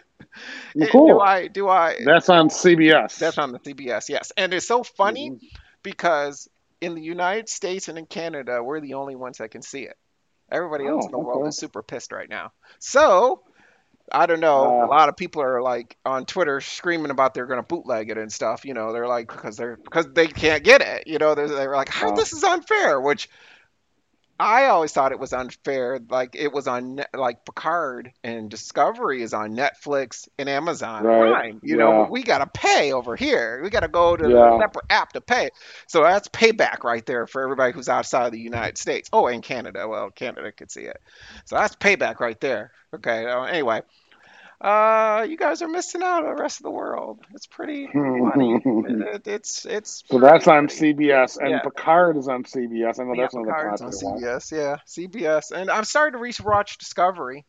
Eh, do cool. I do I? That's on CBS. That's on the CBS, yes. And it's so funny hmm because in the United States and in Canada, we're the only ones that can see it. Everybody else in the Oh, world is super pissed right now. So I don't know. A Uh, lot of people are like on Twitter screaming about they're gonna bootleg it and stuff. You know, they're like because they're because they can't get it. You know, they're, they're like, how uh, this is unfair. Which I always thought it was unfair. Like it was on like Picard and Discovery is on Netflix and Amazon right. Prime. You know, Yeah. but we gotta pay over here. We gotta go to the separate app to pay. So that's payback right there for everybody who's outside of the United States. Oh, and Canada. Well, Canada could see it. So that's payback right there. Okay. Uh, anyway. Uh, you guys are missing out on the rest of the world. It's pretty funny. <laughs> It, so it, it's it's that's on. CBS, and Yeah, Picard is on CBS. I know yeah. that's another Picard's on. CBS. Yeah, CBS. And I'm starting to rewatch Discovery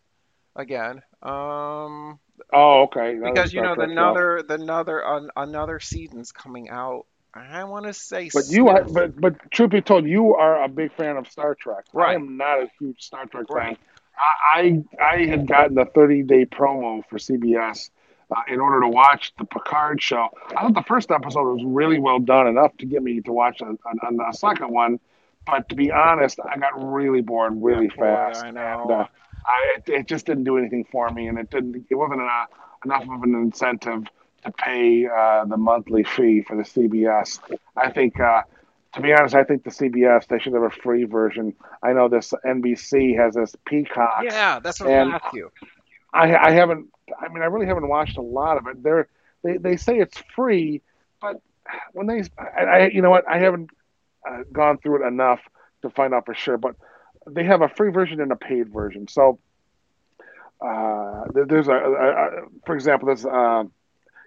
again. Um, Oh, okay. Another because you know the another the another an, another season's coming out. I want to say But you, are- but but truth be told, you are a big fan of Star Trek. I am not a huge Star Trek fan. right. I I, I had gotten the 30 day promo for CBS uh, in order to watch the Picard show. I thought the first episode was really well done, enough to get me to watch a, on, on the second one. But to be honest, I got really bored Yeah, really boy, fast, I and know. uh, I it, it just didn't do anything for me, and it didn't. It wasn't a. enough of an incentive to pay uh, the monthly fee for the CBS. I think, uh, to be honest, I think the CBS they should have a free version. I know this NBC has this Peacock. Yeah, that's what I asked you. I, I haven't. I mean, I really haven't watched a lot of it. They're, they they say it's free, but when they, I, I you know what, I haven't uh, gone through it enough to find out for sure. But they have a free version and a paid version. So uh, there's a, a, a, for example, there's uh,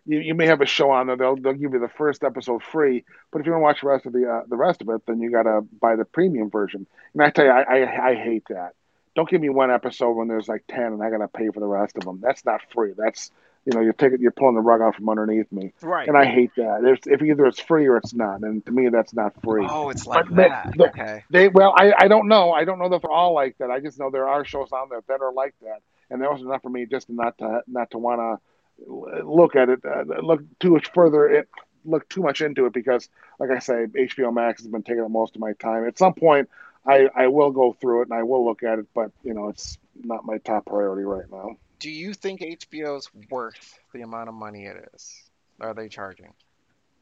you, you may have a show on there. They'll they'll give you the first episode free, but if you want to watch the rest of the uh, the rest of it, then you got to buy the premium version. And I tell you, I, I I hate that. Don't give me one episode when there's like ten, and I got to pay for the rest of them. That's not free. That's you know, you're taking, you're pulling the rug out from underneath me. Right. And I hate that. If either it's free or it's not, and to me, that's not free. Oh, it's like but that. They, okay. They, well, I, I don't know. I don't know that they're all like that. I just know there are shows on there that are like that, and that was enough for me just not to, not to want to look at it, uh, look too much further, it, look too much into it because, like I say, HBO Max has been taking up most of my time. At some point, I, I will go through it and I will look at it, but you know, it's not my top priority right now do you think HBO's worth the amount of money it is? Are they charging?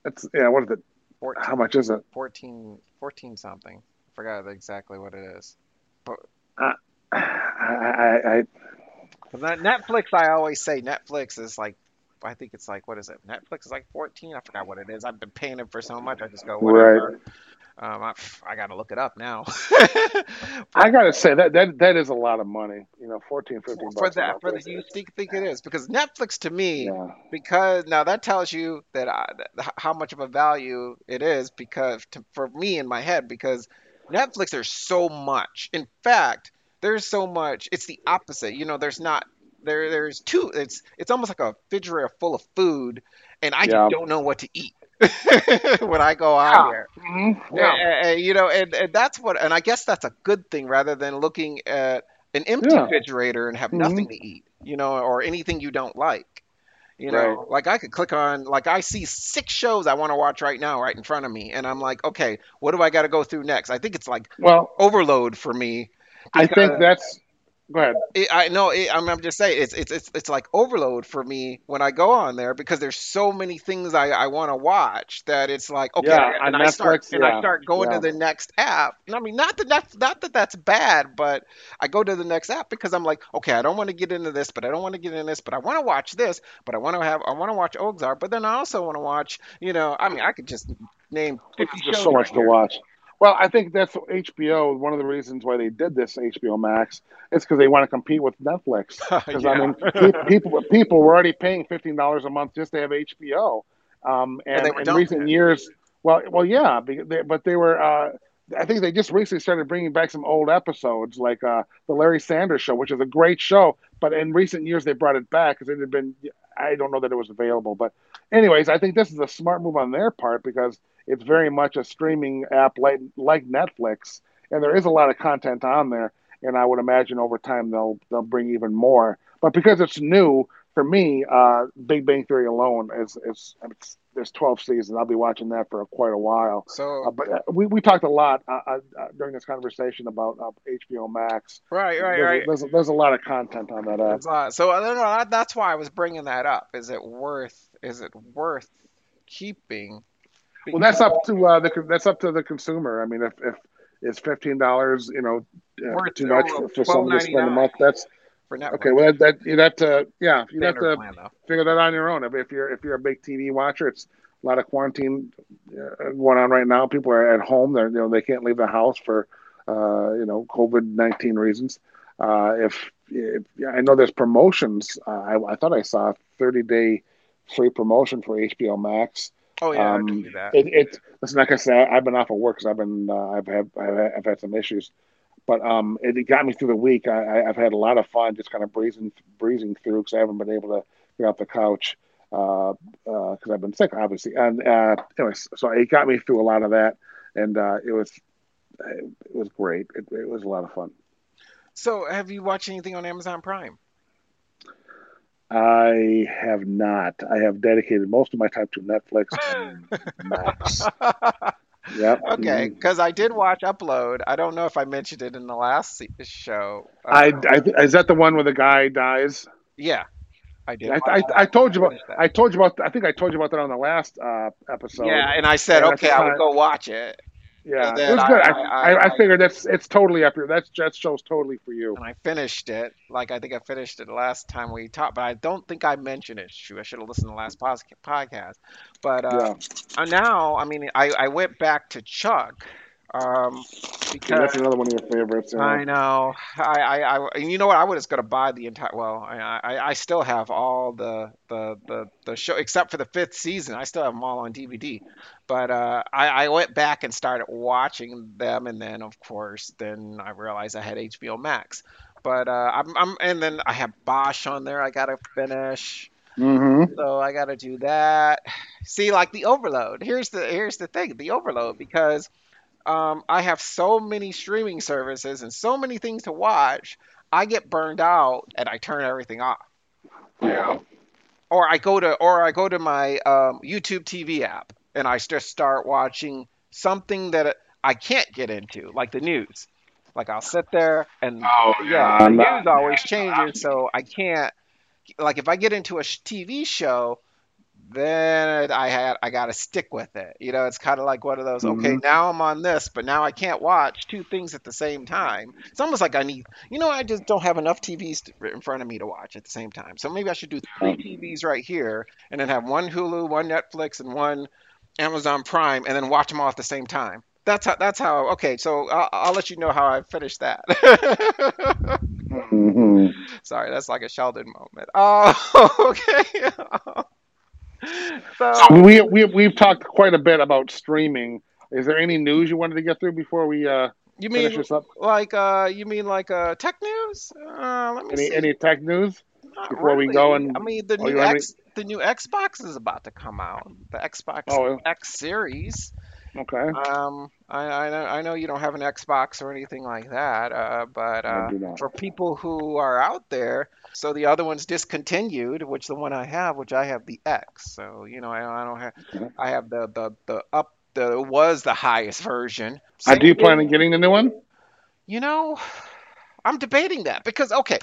It's yeah. What is it? 14, How much is it? 14, 14 something. I forgot exactly what it is. But uh, <sighs> I, I, I Netflix. I always say Netflix is like. I think it's like what is it? Netflix is like 14. I forgot what it is. I've been paying it for so much. I just go whatever. Right. Um, I, I got to look it up now. <laughs> I got to say that that that is a lot of money. You know, 14, 15 for that. For the, you think think it is because Netflix to me, yeah. because now that tells you that I, how much of a value it is because to, for me in my head because Netflix there's so much. In fact, there's so much. It's the opposite. You know, there's not there. There's two. It's it's almost like a refrigerator full of food, and I yeah. don't know what to eat. <laughs> when I go out yeah. here. Mm-hmm. Yeah. And, and, you know, and, and that's what, and I guess that's a good thing rather than looking at an empty yeah. refrigerator and have mm-hmm. nothing to eat, you know, or anything you don't like. You know, right. like I could click on, like I see six shows I want to watch right now, right in front of me, and I'm like, okay, what do I got to go through next? I think it's like well overload for me. I think uh, that's Go ahead. It, I know. It, I'm, I'm, just saying it's, it's it's it's like overload for me when I go on there because there's so many things I, I want to watch that it's like okay, yeah, and, I start yeah, and I start going yeah. to the next app. And I mean, not that that's not that that's bad, but I go to the next app because I'm like, okay, I don't want to get into this, but I don't want to get into this, but I want to watch this, but I want to have I want to watch Ozark, but then I also want to watch, you know, I mean, I could just name 50 shows. so much right to watch. Well, I think that's HBO. One of the reasons why they did this HBO Max is because they want to compete with Netflix. Because <laughs> yeah. I mean, people people were already paying fifteen dollars a month just to have HBO. Um, and in recent years, well, well, yeah, but they were. Uh, I think they just recently started bringing back some old episodes, like uh, the Larry Sanders Show, which is a great show. But in recent years, they brought it back because it had been. I don't know that it was available, but anyways, I think this is a smart move on their part because it's very much a streaming app like like Netflix, and there is a lot of content on there. And I would imagine over time they'll they'll bring even more. But because it's new for me, uh, Big Bang Theory alone is is it's, there's 12 seasons. I'll be watching that for quite a while. So, uh, but uh, we, we talked a lot uh, uh, uh during this conversation about HBO Max. Right, right, there's, right. There's, there's a lot of content on that app. So I don't know. That's why I was bringing that up. Is it worth? Is it worth keeping well, that's up to uh, the that's up to the consumer. I mean, if if it's fifteen dollars, you know, uh, too much for, for someone to spend a month, that's okay. Well, that you have to yeah, you have to plan, figure that out on your own. If, if you're if you're a big TV watcher, it's a lot of quarantine uh, going on right now. People are at home; they're you know they can't leave the house for uh, you know COVID nineteen reasons. Uh, if, if I know there's promotions, uh, I, I thought I saw a thirty day free promotion for HBO Max. Oh yeah, um, do that. It, it listen, like I said, I've been off of work because I've been uh, I've had I've had some issues, but um, it, it, got me through the week. I, have had a lot of fun just kind of breezing breezing through because I haven't been able to get off the couch because uh, uh, I've been sick, obviously. And uh, anyways, so it got me through a lot of that, and uh, it was it was great. It, it was a lot of fun. So, have you watched anything on Amazon Prime? I have not. I have dedicated most of my time to Netflix and <laughs> Max. Yep. Okay, because mm-hmm. I did watch Upload. I don't know if I mentioned it in the last show. I, I is that the one where the guy dies? Yeah. I did. I, I, I, told you about. I told you about. I think I told you about that on the last uh, episode. Yeah, and I said, okay, I would go watch it. Yeah, it was good. I, I, I, figured that's it's totally up here. That's that show's totally for you. And I finished it. Like I think I finished it last time we talked, but I don't think I mentioned it. Shoot, I should have listened to the last podcast. But uh, yeah. now, I mean, I, I went back to Chuck um, because that's another one of your favorites. I know. I, I, I, you know what? I was just gonna buy the entire. Well, I, I, I still have all the, the, the, the show except for the fifth season. I still have them all on DVD. But uh, I, I went back and started watching them, and then of course, then I realized I had HBO Max. But uh, I'm, I'm, and then I have Bosch on there. I gotta finish. Mm-hmm. So I gotta do that. See, like the overload. Here's the here's the thing, the overload, because um, I have so many streaming services and so many things to watch. I get burned out and I turn everything off. Yeah. Or I go to or I go to my um, YouTube TV app and I just start watching something that I can't get into, like the news. Like I'll sit there and oh, yeah, the news always changes, so I can't. Like if I get into a TV show, then I had I got to stick with it. You know, it's kind of like one of those. Mm-hmm. Okay, now I'm on this, but now I can't watch two things at the same time. It's almost like I need. You know, I just don't have enough TVs to, in front of me to watch at the same time. So maybe I should do three TVs right here, and then have one Hulu, one Netflix, and one Amazon Prime, and then watch them all at the same time. That's how. That's how. Okay, so I'll, I'll let you know how I finish that. mm-hmm. <laughs> Sorry, that's like a Sheldon moment. Oh, <laughs> okay. <laughs> <laughs> so, so, we we we've talked quite a bit about streaming. Is there any news you wanted to get through before we uh you mean like uh you mean like uh tech news? Uh, let me any see. any tech news Not before really. we go and I mean the oh, new X the new Xbox is about to come out. The Xbox Oh. X Series. Okay Um, I, I know I know you don't have an Xbox or anything like that, uh, but uh, for people who are out there, so the other one's discontinued, which the one I have, which I have the X. So you know I, I don't have Okay. I have the the the up the was the highest version. Uh, Same do you plan on getting the new one? You know, I'm debating that because okay,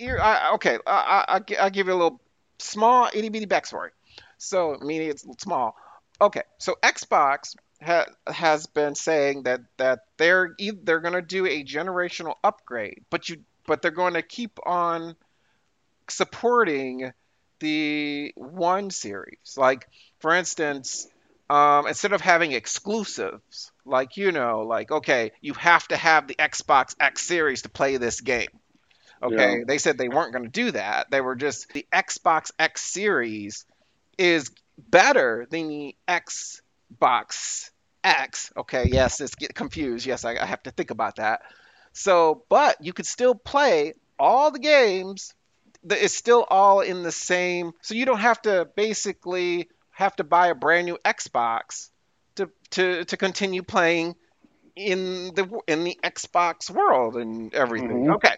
I, okay I, I I'll give you a little small itty bitty backstory. So meaning it's small. Okay, so Xbox ha, has been saying that that they're e- they're going to do a generational upgrade, but you but they're going to keep on supporting the one series. Like for instance, um, instead of having exclusives, like you know, like okay, you have to have the Xbox X series to play this game. Okay, Yeah. they said they weren't going to do that. They were just the Xbox X series is better than the Xbox X. Okay, yes, it's get confused. Yes, I, I have to think about that. So, but you could still play all the games. The- It's still all in the same. So you don't have to basically have to buy a brand new Xbox to to to continue playing in the in the Xbox world and everything. Mhm. Okay.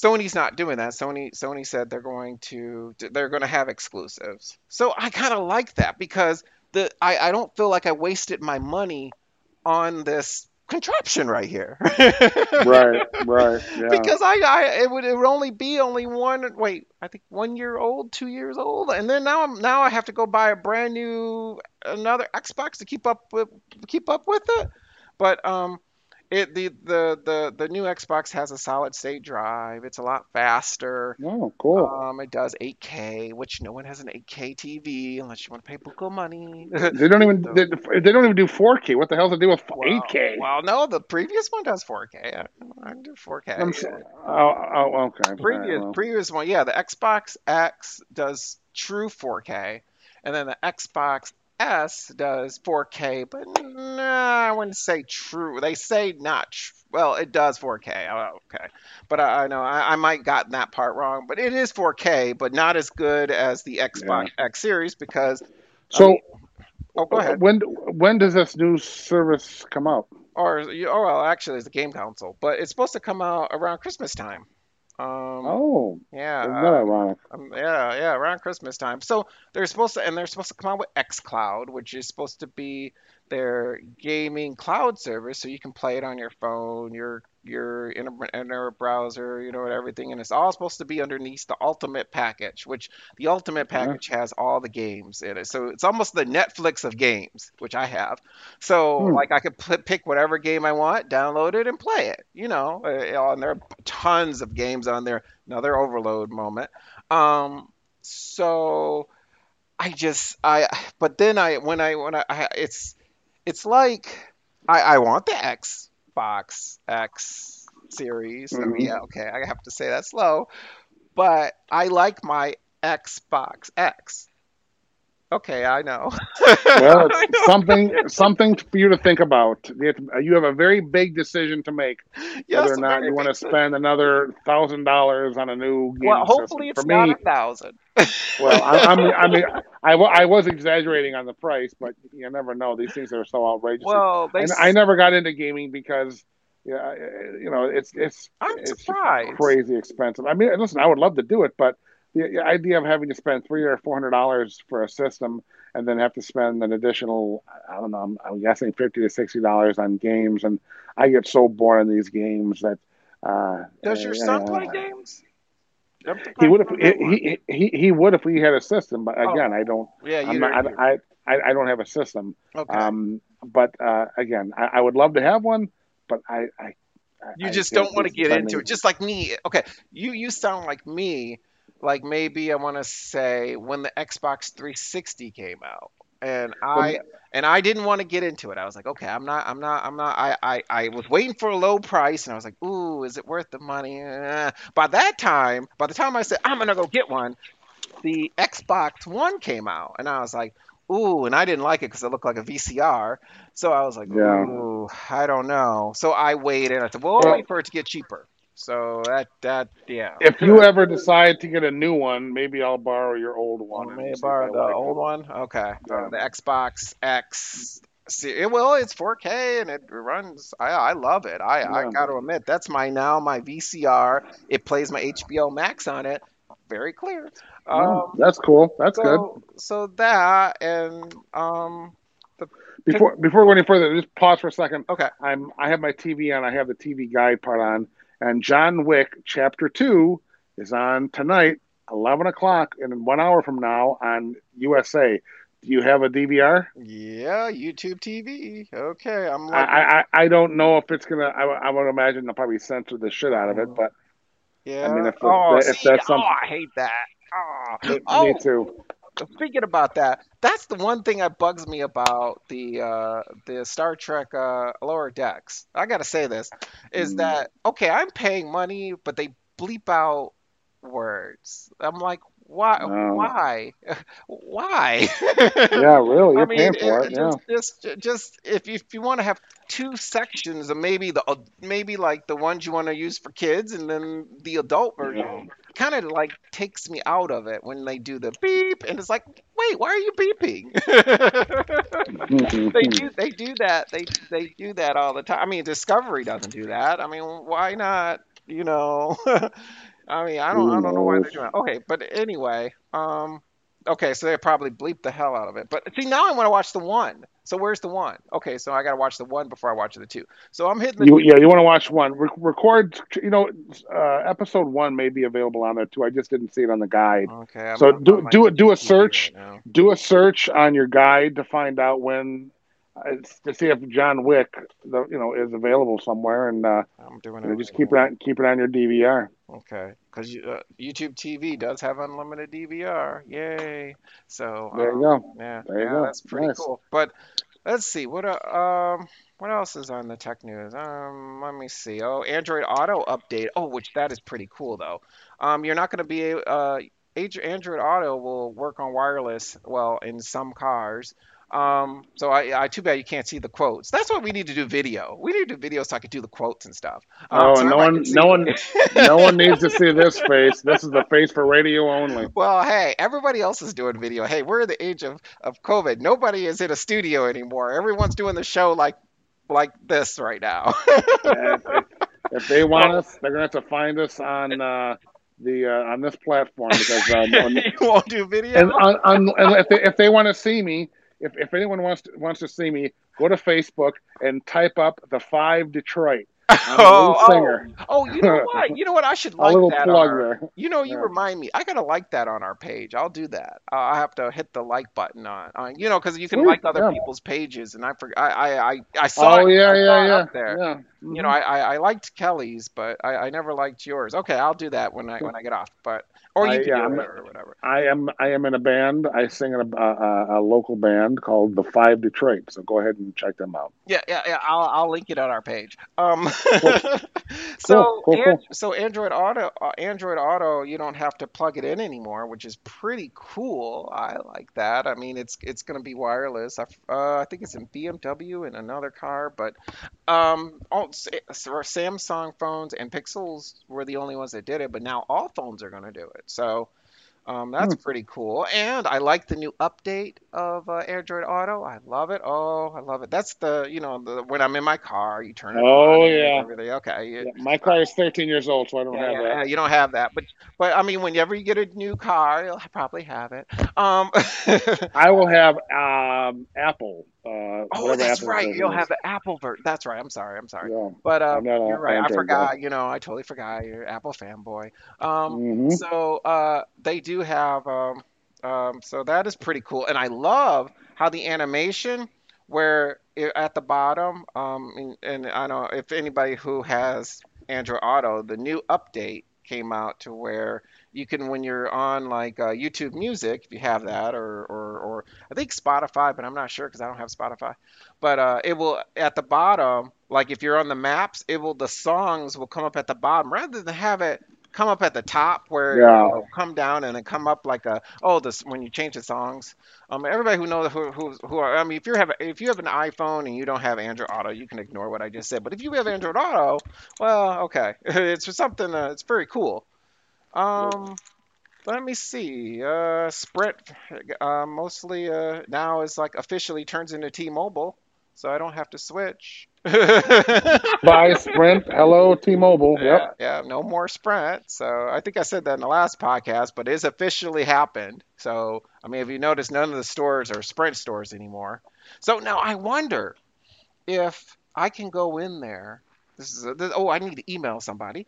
Sony's not doing that. Sony Sony said they're going to they're going to have exclusives. So I kind of like that because the I, I don't feel like I wasted my money on this contraption right here. <laughs> Right, right, yeah. Because I, I it would it would only be only one wait I think one year old two years old and then now I'm now I have to go buy a brand new another Xbox to keep up with keep up with it. But um it the the the the new Xbox has a solid state drive. It's a lot faster. Oh, cool. Um, it does 8K, which no one has an 8K TV unless you want to pay buku money. <laughs> they don't even they, they don't even do 4K. What the hell hell's the deal with Well, 8K? well, no, the previous one does 4K. I, I do 4K. I'm so, oh, oh, okay. previous right, well. previous one, yeah, the Xbox X does true 4K, and then the Xbox S does 4K, but nah, I wouldn't say true. They say not. Tr- well, it does 4K. Oh, okay, but I, I know I, I might gotten that part wrong. But it is 4K, but not as good as the Xbox X Series because. So, Oh, go ahead. when when does this new service come out? Or oh well, actually, it's a game console, but it's supposed to come out around Christmas time. Um, Oh, yeah. isn't that ironic? Um, yeah, yeah, around Christmas time. So they're supposed to, and they're supposed to come out with X Cloud, which is supposed to be their gaming cloud service, so you can play it on your phone, your your internet browser, you know, and everything, and it's all supposed to be underneath the Ultimate package, which the Ultimate package yeah. has all the games in it. So it's almost the Netflix of games, which I have. So hmm. like I could p- pick whatever game I want, download it, and play it. You know, uh, and there are tons of games on there. Another overload moment. Um, so I just I, but then I when I when I, I it's it's like I I want the Xbox X series. Mm-hmm. I mean, yeah, okay, I have to say that slow, but I like my Xbox X. Okay, I know. well, <laughs> it's know. something something for you to think about. You have a very big decision to make yes, whether or not you want to spend another thousand dollars on a new game. Well, hopefully system. it's for not me, a thousand. <laughs> well, I, I, mean, I mean, <laughs> I, I was exaggerating on the price, but you never know. These things are so outrageous. Well, they... I never got into gaming because yeah, you know, it's it's I'm it's surprised. crazy expensive. I mean, listen, I would love to do it, but the idea of having to spend three or four hundred dollars for a system and then have to spend an additional I don't know I'm, I'm guessing fifty to sixty dollars on games and I get so bored in these games that uh, does your son uh, play games? He would if he, he he would if we had a system, but oh. again, oh. I don't. Yeah, I'm not, I, I I don't have a system. Okay. Um, but uh, again, I, I would love to have one, but I, I you just don't want to get into it. Just like me. Okay, you you sound like me like maybe I want to say when the Xbox 360 came out, and I and I didn't want to get into it. I was like, okay, I'm not, I'm not, I'm not. I I, I was waiting for a low price, and I was like, ooh, is it worth the money? Eh. By that time, by the time I said I'm gonna go get one, the Xbox One came out, and I was like, ooh, and I didn't like it because it looked like a VCR. So I was like, yeah. ooh, I don't know. So I waited. I said, well, I'll wait for it to get cheaper. So that that yeah. If you ever decide to get a new one, maybe I'll borrow your old one. May borrow the like old it. one. Okay. Yeah. the Xbox X. See, well, it's 4K and it runs. I I love it. I yeah. I got to admit that's my now my VCR. It plays my HBO Max on it. Very clear. Um, that's cool. That's so, good. So that and um. before before we go any further, just pause for a second. Okay. I'm I have my TV on. I have the TV guide part on and John Wick Chapter Two is on tonight, eleven o'clock, in one hour from now on USA. Do you have a DVR? Yeah, YouTube TV. Okay, I'm. Like... I, I I don't know if it's gonna. I, I would imagine they'll probably censor the shit out of it, but. Yeah. I mean, if, oh, if, see, that's something. Oh, I hate that. Oh, me, oh. me too thinking about that, that's the one thing that bugs me about the uh, the Star Trek uh, Lower Decks. I gotta say this is mm. that okay? I'm paying money, but they bleep out words. I'm like, why? No. Why? <laughs> why? <laughs> yeah, really, you're I mean, paying for it. yeah. Just, just, just if you, if you want to have two sections, of maybe the uh, maybe like the ones you want to use for kids, and then the adult version. Yeah kind of like takes me out of it when they do the beep and it's like wait why are you beeping <laughs> they do they do that they they do that all the time i mean discovery doesn't do that i mean why not you know i mean i don't i don't know why they're doing it okay but anyway um okay so they probably bleep the hell out of it but see now i want to watch the one so where's the one? Okay, so I got to watch the one before I watch the two. So I'm hitting the. You, yeah, you want to watch one. Re- record. You know, uh, episode one may be available on there too. I just didn't see it on the guide. Okay. I'm so do do it. Do a search. Right do a search on your guide to find out when uh, to see if John Wick, the, you know, is available somewhere, and uh, I'm doing it. Just keep it on keep it on your DVR. Okay, because uh, YouTube TV does have unlimited DVR. Yay! So there you um, go. Yeah, there you yeah, go. That's pretty nice. cool. But let's see what uh, um what else is on the tech news? Um, let me see. Oh, Android Auto update. Oh, which that is pretty cool though. Um, you're not going to be uh, Android Auto will work on wireless. Well, in some cars. Um, so I, I, too bad you can't see the quotes. That's why we need to do video. We need to do video so I can do the quotes and stuff. Um, oh, so no one, no one, no one needs to see this face. This is the face for radio only. <laughs> Well, hey, everybody else is doing video. Hey, we're in the age of, of COVID. Nobody is in a studio anymore. Everyone's doing the show like like this right now. yeah, if, if, they want us, they're gonna have to find us on. Uh, the uh, on this platform because um, <laughs> on, you won't do video. And, on, on, and if they, if they want to see me, if, if anyone wants to, wants to see me, go to Facebook and type up the Five Detroit. <laughs> oh, oh, oh, you know what? <laughs> You know what? I should like that. Our, you know, you yeah. remind me. I gotta like that on our page. I'll do that. Uh, I have to hit the like button on, on you know, because you can Sweet, like other yeah. people's pages, and I forgot. I I I, I saw. Oh it, yeah, yeah, yeah. there. Yeah. Mm-hmm. You know, I, I, I liked Kelly's, but I, I never liked yours. Okay, I'll do that when I when I get off. But or you I, can yeah, do it or whatever. I am I am in a band. I sing in a, a, a, local band called the Five Detroit. So go ahead and check them out. Yeah, yeah, yeah. I'll I'll link it on our page. Um. <laughs> <laughs> so cool, cool, and, so Android Auto uh, Android Auto, you don't have to plug it in anymore, which is pretty cool. I like that. I mean, it's it's going to be wireless. I, uh, I think it's in BMW and another car, but um, oh, Samsung phones and Pixels were the only ones that did it, but now all phones are going to do it. So um, that's hmm. pretty cool. And I like the new update of uh, Android Auto. I love it. Oh, I love it. That's the, you know, the, when I'm in my car, you turn it on. oh, yeah. Everything. Okay. Yeah, my car is 13 years old, so I don't yeah, have yeah, that. You don't have that. But, but I mean, whenever you get a new car, you'll probably have it. Um, <laughs> I will have um, Apple uh, oh, that's right. You'll is. have the Apple version. That's right. I'm sorry. I'm sorry. Yeah. But uh, you're right. I forgot. Guy. You know, I totally forgot. You're Apple fanboy. Um, mm-hmm. So uh, they do have. Um, um, so that is pretty cool, and I love how the animation, where it, at the bottom, um, and, and I don't know if anybody who has Android Auto, the new update came out to where you can when you're on like uh, YouTube Music, if you have that, or, or, or I think Spotify, but I'm not sure because I don't have Spotify. But uh, it will at the bottom, like if you're on the maps, it will the songs will come up at the bottom rather than have it come up at the top where yeah. it'll come down and then come up like a oh this when you change the songs. Um, everybody who knows who, who who are I mean if you have if you have an iPhone and you don't have Android Auto, you can ignore what I just said. But if you have Android Auto, well, okay, <laughs> it's something. Uh, it's very cool. Um, let me see. Uh, Sprint uh, mostly uh, now is like officially turns into T-Mobile, so I don't have to switch. <laughs> Bye Sprint. Hello T-Mobile. Yeah, yep. Yeah, no more Sprint. So I think I said that in the last podcast, but it's officially happened. So I mean, if you notice, none of the stores are Sprint stores anymore. So now I wonder if I can go in there. This is a, this, oh, I need to email somebody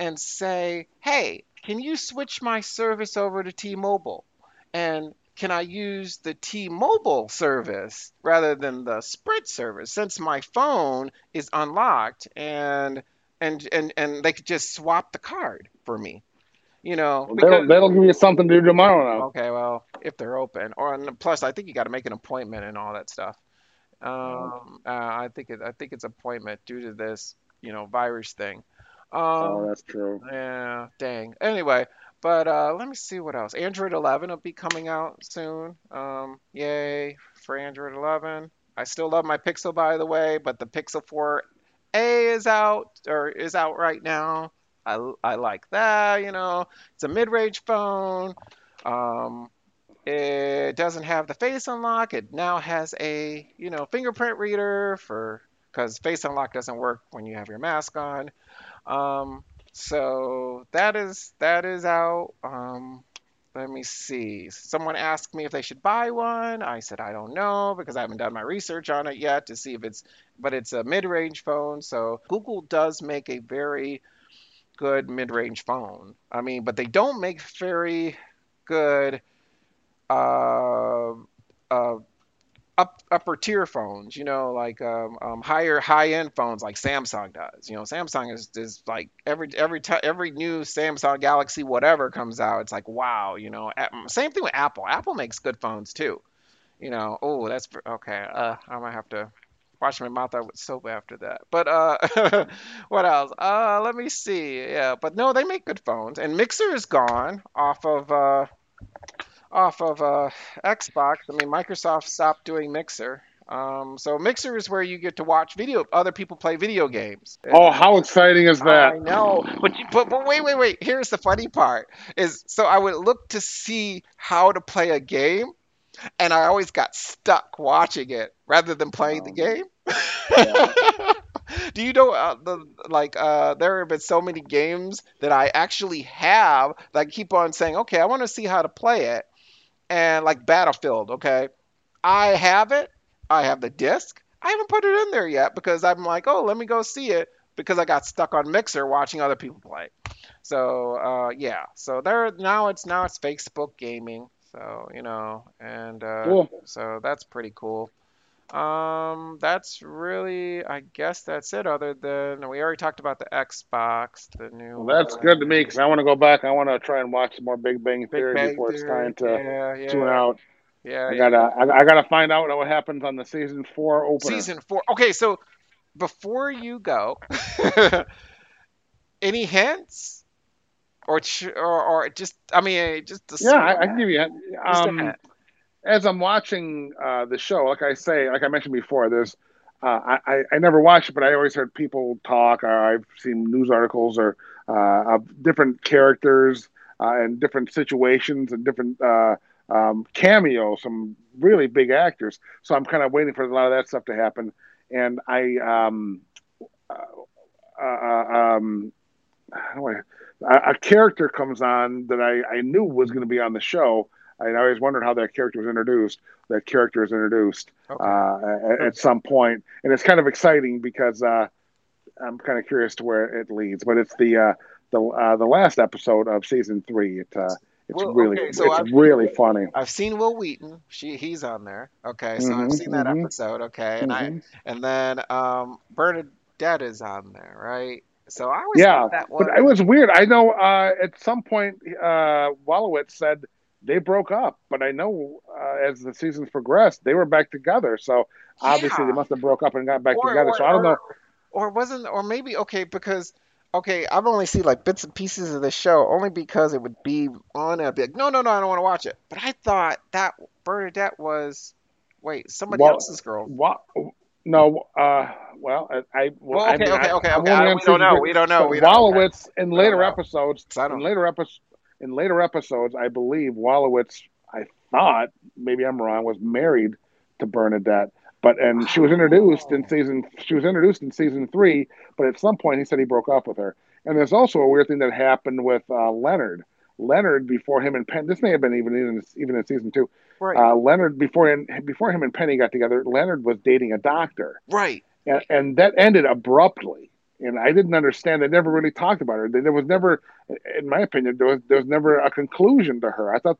and say, hey, can you switch my service over to T-Mobile? And can I use the T-Mobile service rather than the Sprint service since my phone is unlocked and and and and they could just swap the card for me. You know, well, because, that'll, that'll give you something to do tomorrow now. Okay, well, if they're open, or plus, I think you got to make an appointment and all that stuff. Um, uh, I think it, I think it's appointment due to this, you know, virus thing. Um, oh, that's true. Yeah, dang. Anyway, but uh, let me see what else. Android 11 will be coming out soon. Um, yay for Android 11. I still love my Pixel, by the way, but the Pixel 4a is out or is out right now. I, I like that. You know, it's a mid-range phone. Um, it doesn't have the face unlock. It now has a you know fingerprint reader for because face unlock doesn't work when you have your mask on. Um, so that is that is out. Um, let me see. Someone asked me if they should buy one. I said I don't know because I haven't done my research on it yet to see if it's. But it's a mid-range phone, so Google does make a very good mid-range phone. I mean, but they don't make very good uh, uh, up, upper tier phones, you know, like um, um, higher high end phones like Samsung does. You know, Samsung is, is like every every t- every new Samsung Galaxy whatever comes out, it's like wow. You know, same thing with Apple. Apple makes good phones too. You know, oh that's okay. Uh, I might have to wash my mouth out with soap after that. But uh, <laughs> what else? Uh, let me see. Yeah, but no, they make good phones. And Mixer is gone off of uh, off of uh, Xbox. I mean, Microsoft stopped doing Mixer. Um, so Mixer is where you get to watch video, other people play video games. Oh, how exciting is that? I know, but, but but wait, wait, wait. Here's the funny part: is so I would look to see how to play a game, and I always got stuck watching it rather than playing the game. Yeah. <laughs> Do you know uh, the like uh, there have been so many games that I actually have that I keep on saying, okay, I want to see how to play it, and like Battlefield, okay? I have it. I have the disc. I haven't put it in there yet because I'm like, oh, let me go see it because I got stuck on Mixer watching other people play. So uh, yeah, so there now it's now it's Facebook gaming. So you know, and uh, cool. so that's pretty cool. Um, that's really, I guess that's it. Other than we already talked about the Xbox, the new. Well, that's good to me because I want to go back. I want to try and watch some more Big Bang Theory Big Bang before Theory. it's time to yeah, yeah. tune out. Yeah, I gotta, I, I, gotta find out what happens on the season four opener. Season four. Okay, so before you go, <laughs> any hints, or or, or just, I mean, just yeah, I, I, can give you. Um, as I'm watching uh, the show, like I say, like I mentioned before, there's uh, I, I never watched it, but I always heard people talk. Or I've seen news articles or uh, of different characters uh, and different situations and different uh, um, cameos, some really big actors. So I'm kind of waiting for a lot of that stuff to happen. And I, um, uh, um, character comes on that I, I knew was going to be on the show I always wondered how that character was introduced. That character is introduced okay. uh, at, at, some point, and it's kind of exciting because uh, I'm kind of curious to where it leads. But it's the uh, the uh, the last episode of season three. It uh, it's well, really okay, so it's I've, really funny. I've seen Wil Wheaton. She he's on there. Okay, so mm-hmm, I've seen that mm-hmm. episode. Okay, and mm-hmm. I and then um, Bernadette is on there, right? So I was yeah, but it was weird. I know uh, at some point uh, Wolowitz said they broke up, but I know uh, as the seasons progressed, they were back together. So obviously yeah. they must have broke up and got back or, together. Or, so I don't know. Or wasn't, or maybe okay because okay, I've only seen like bits and pieces of the show only because it would be on a big. No, no, no, I don't want to watch it. But I thought that Bernadette was wait somebody well, else's girl. What? No, uh, well, I, well, okay, I mean, okay, okay, I, okay. I, we, don't know, we don't know. We don't know. Wolowitz in later episodes, in later episodes, in later episodes, I believe Wolowitz, I thought maybe I'm wrong, was married to Bernadette, but and she was introduced in season she was introduced in season three, but at some point he said he broke up with her. And there's also a weird thing that happened with uh, Leonard. Leonard before him and Penn. This may have been even in even in season two. Right. Uh, Leonard before him, before him and Penny got together, Leonard was dating a doctor. Right. And, and that ended abruptly and I didn't understand. They never really talked about her. There was never, in my opinion, there was there was never a conclusion to her. I thought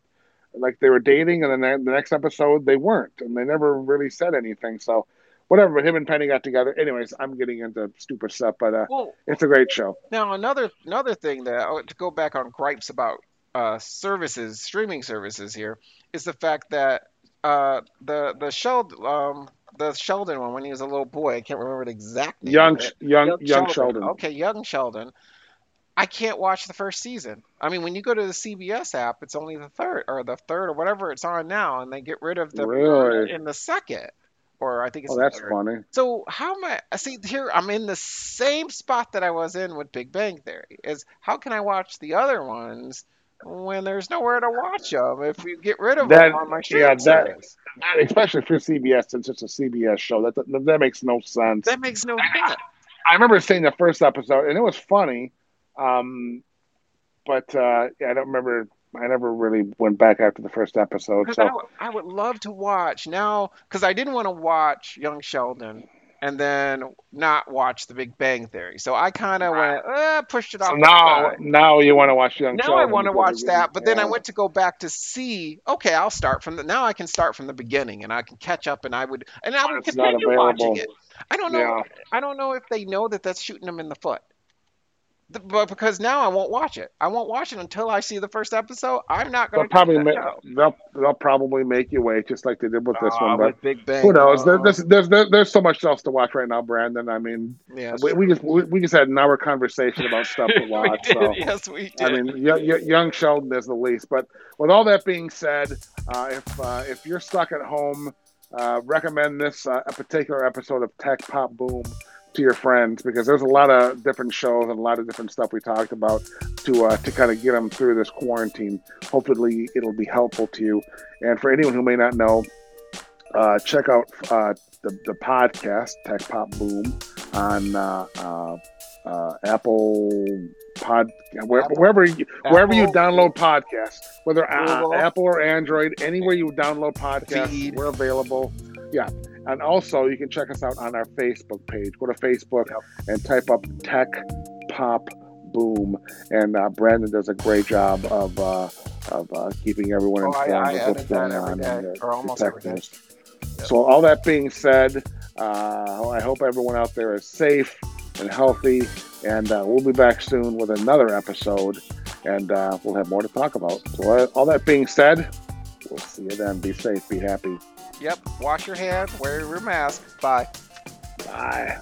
like they were dating, and then the next episode they weren't, and they never really said anything. So whatever. But him and Penny got together. Anyways, I'm getting into stupid stuff, but uh, well, it's a great show. Now another another thing that oh, to go back on gripes about uh, services, streaming services here, is the fact that uh, the the show um, the Sheldon one when he was a little boy. I can't remember the exact name. Young, young, young, young Sheldon. Sheldon. Okay, young Sheldon. I can't watch the first season. I mean, when you go to the CBS app, it's only the third or the third or whatever it's on now, and they get rid of the really? in the second. Or I think it's. Oh, that's funny. So how am I? See here, I'm in the same spot that I was in with Big Bang Theory. Is how can I watch the other ones when there's nowhere to watch them if you get rid of that, them on my streaming yeah, that. That, especially for CBS, since it's just a CBS show. That, that, that makes no sense. That makes no sense. I remember seeing the first episode, and it was funny, um, but uh, yeah, I don't remember. I never really went back after the first episode. So I, w- I would love to watch now because I didn't want to watch Young Sheldon and then not watch The Big Bang Theory. So I kind of went, eh, pushed it off. So now, now you want to watch Young now. I want to watch that, but yeah. then I went to go back to see. Okay, I'll start from the. Now I can start from the beginning, and I can catch up, and I would, and I would continue watching it. I don't know. Yeah. I don't know if they know that that's shooting them in the foot but because now I won't watch it. I won't watch it until I see the first episode. I'm not going to probably make, they'll they'll probably make you wait, just like they did with this uh, one. But Big Bang, who knows? Uh, there's, there's, there's there's so much else to watch right now, Brandon. I mean, yes. we, we just we, we, just had an hour conversation about stuff to <laughs> watch. so, yes, we did. I mean, young Sheldon is the least. But with all that being said, uh, if uh, if you're stuck at home, uh, recommend this uh, a particular episode of Tech Pop Boom to your friends because there's a lot of different shows and a lot of different stuff we talked about to uh, to kind of get them through this quarantine. Hopefully, it'll be helpful to you. And for anyone who may not know, uh, check out uh, the, the podcast Tech Pop Boom on uh, uh, uh, Apple Pod, where, wherever you, wherever you download podcasts, whether Apple or Android, anywhere you download podcasts, we're available. Yeah, and also you can check us out on our Facebook page. Go to Facebook yep. and type up Tech Pop Boom, and uh, Brandon does a great job of uh, of uh, keeping everyone oh, informed I, I of what's going on. Day, or almost every day. Yep. So all that being said, uh, I hope everyone out there is safe and healthy, and uh, we'll be back soon with another episode, and uh, we'll have more to talk about. So all that being said, we'll see you then. Be safe, be happy. Yep. Wash your hands. Wear your mask. Bye. Bye.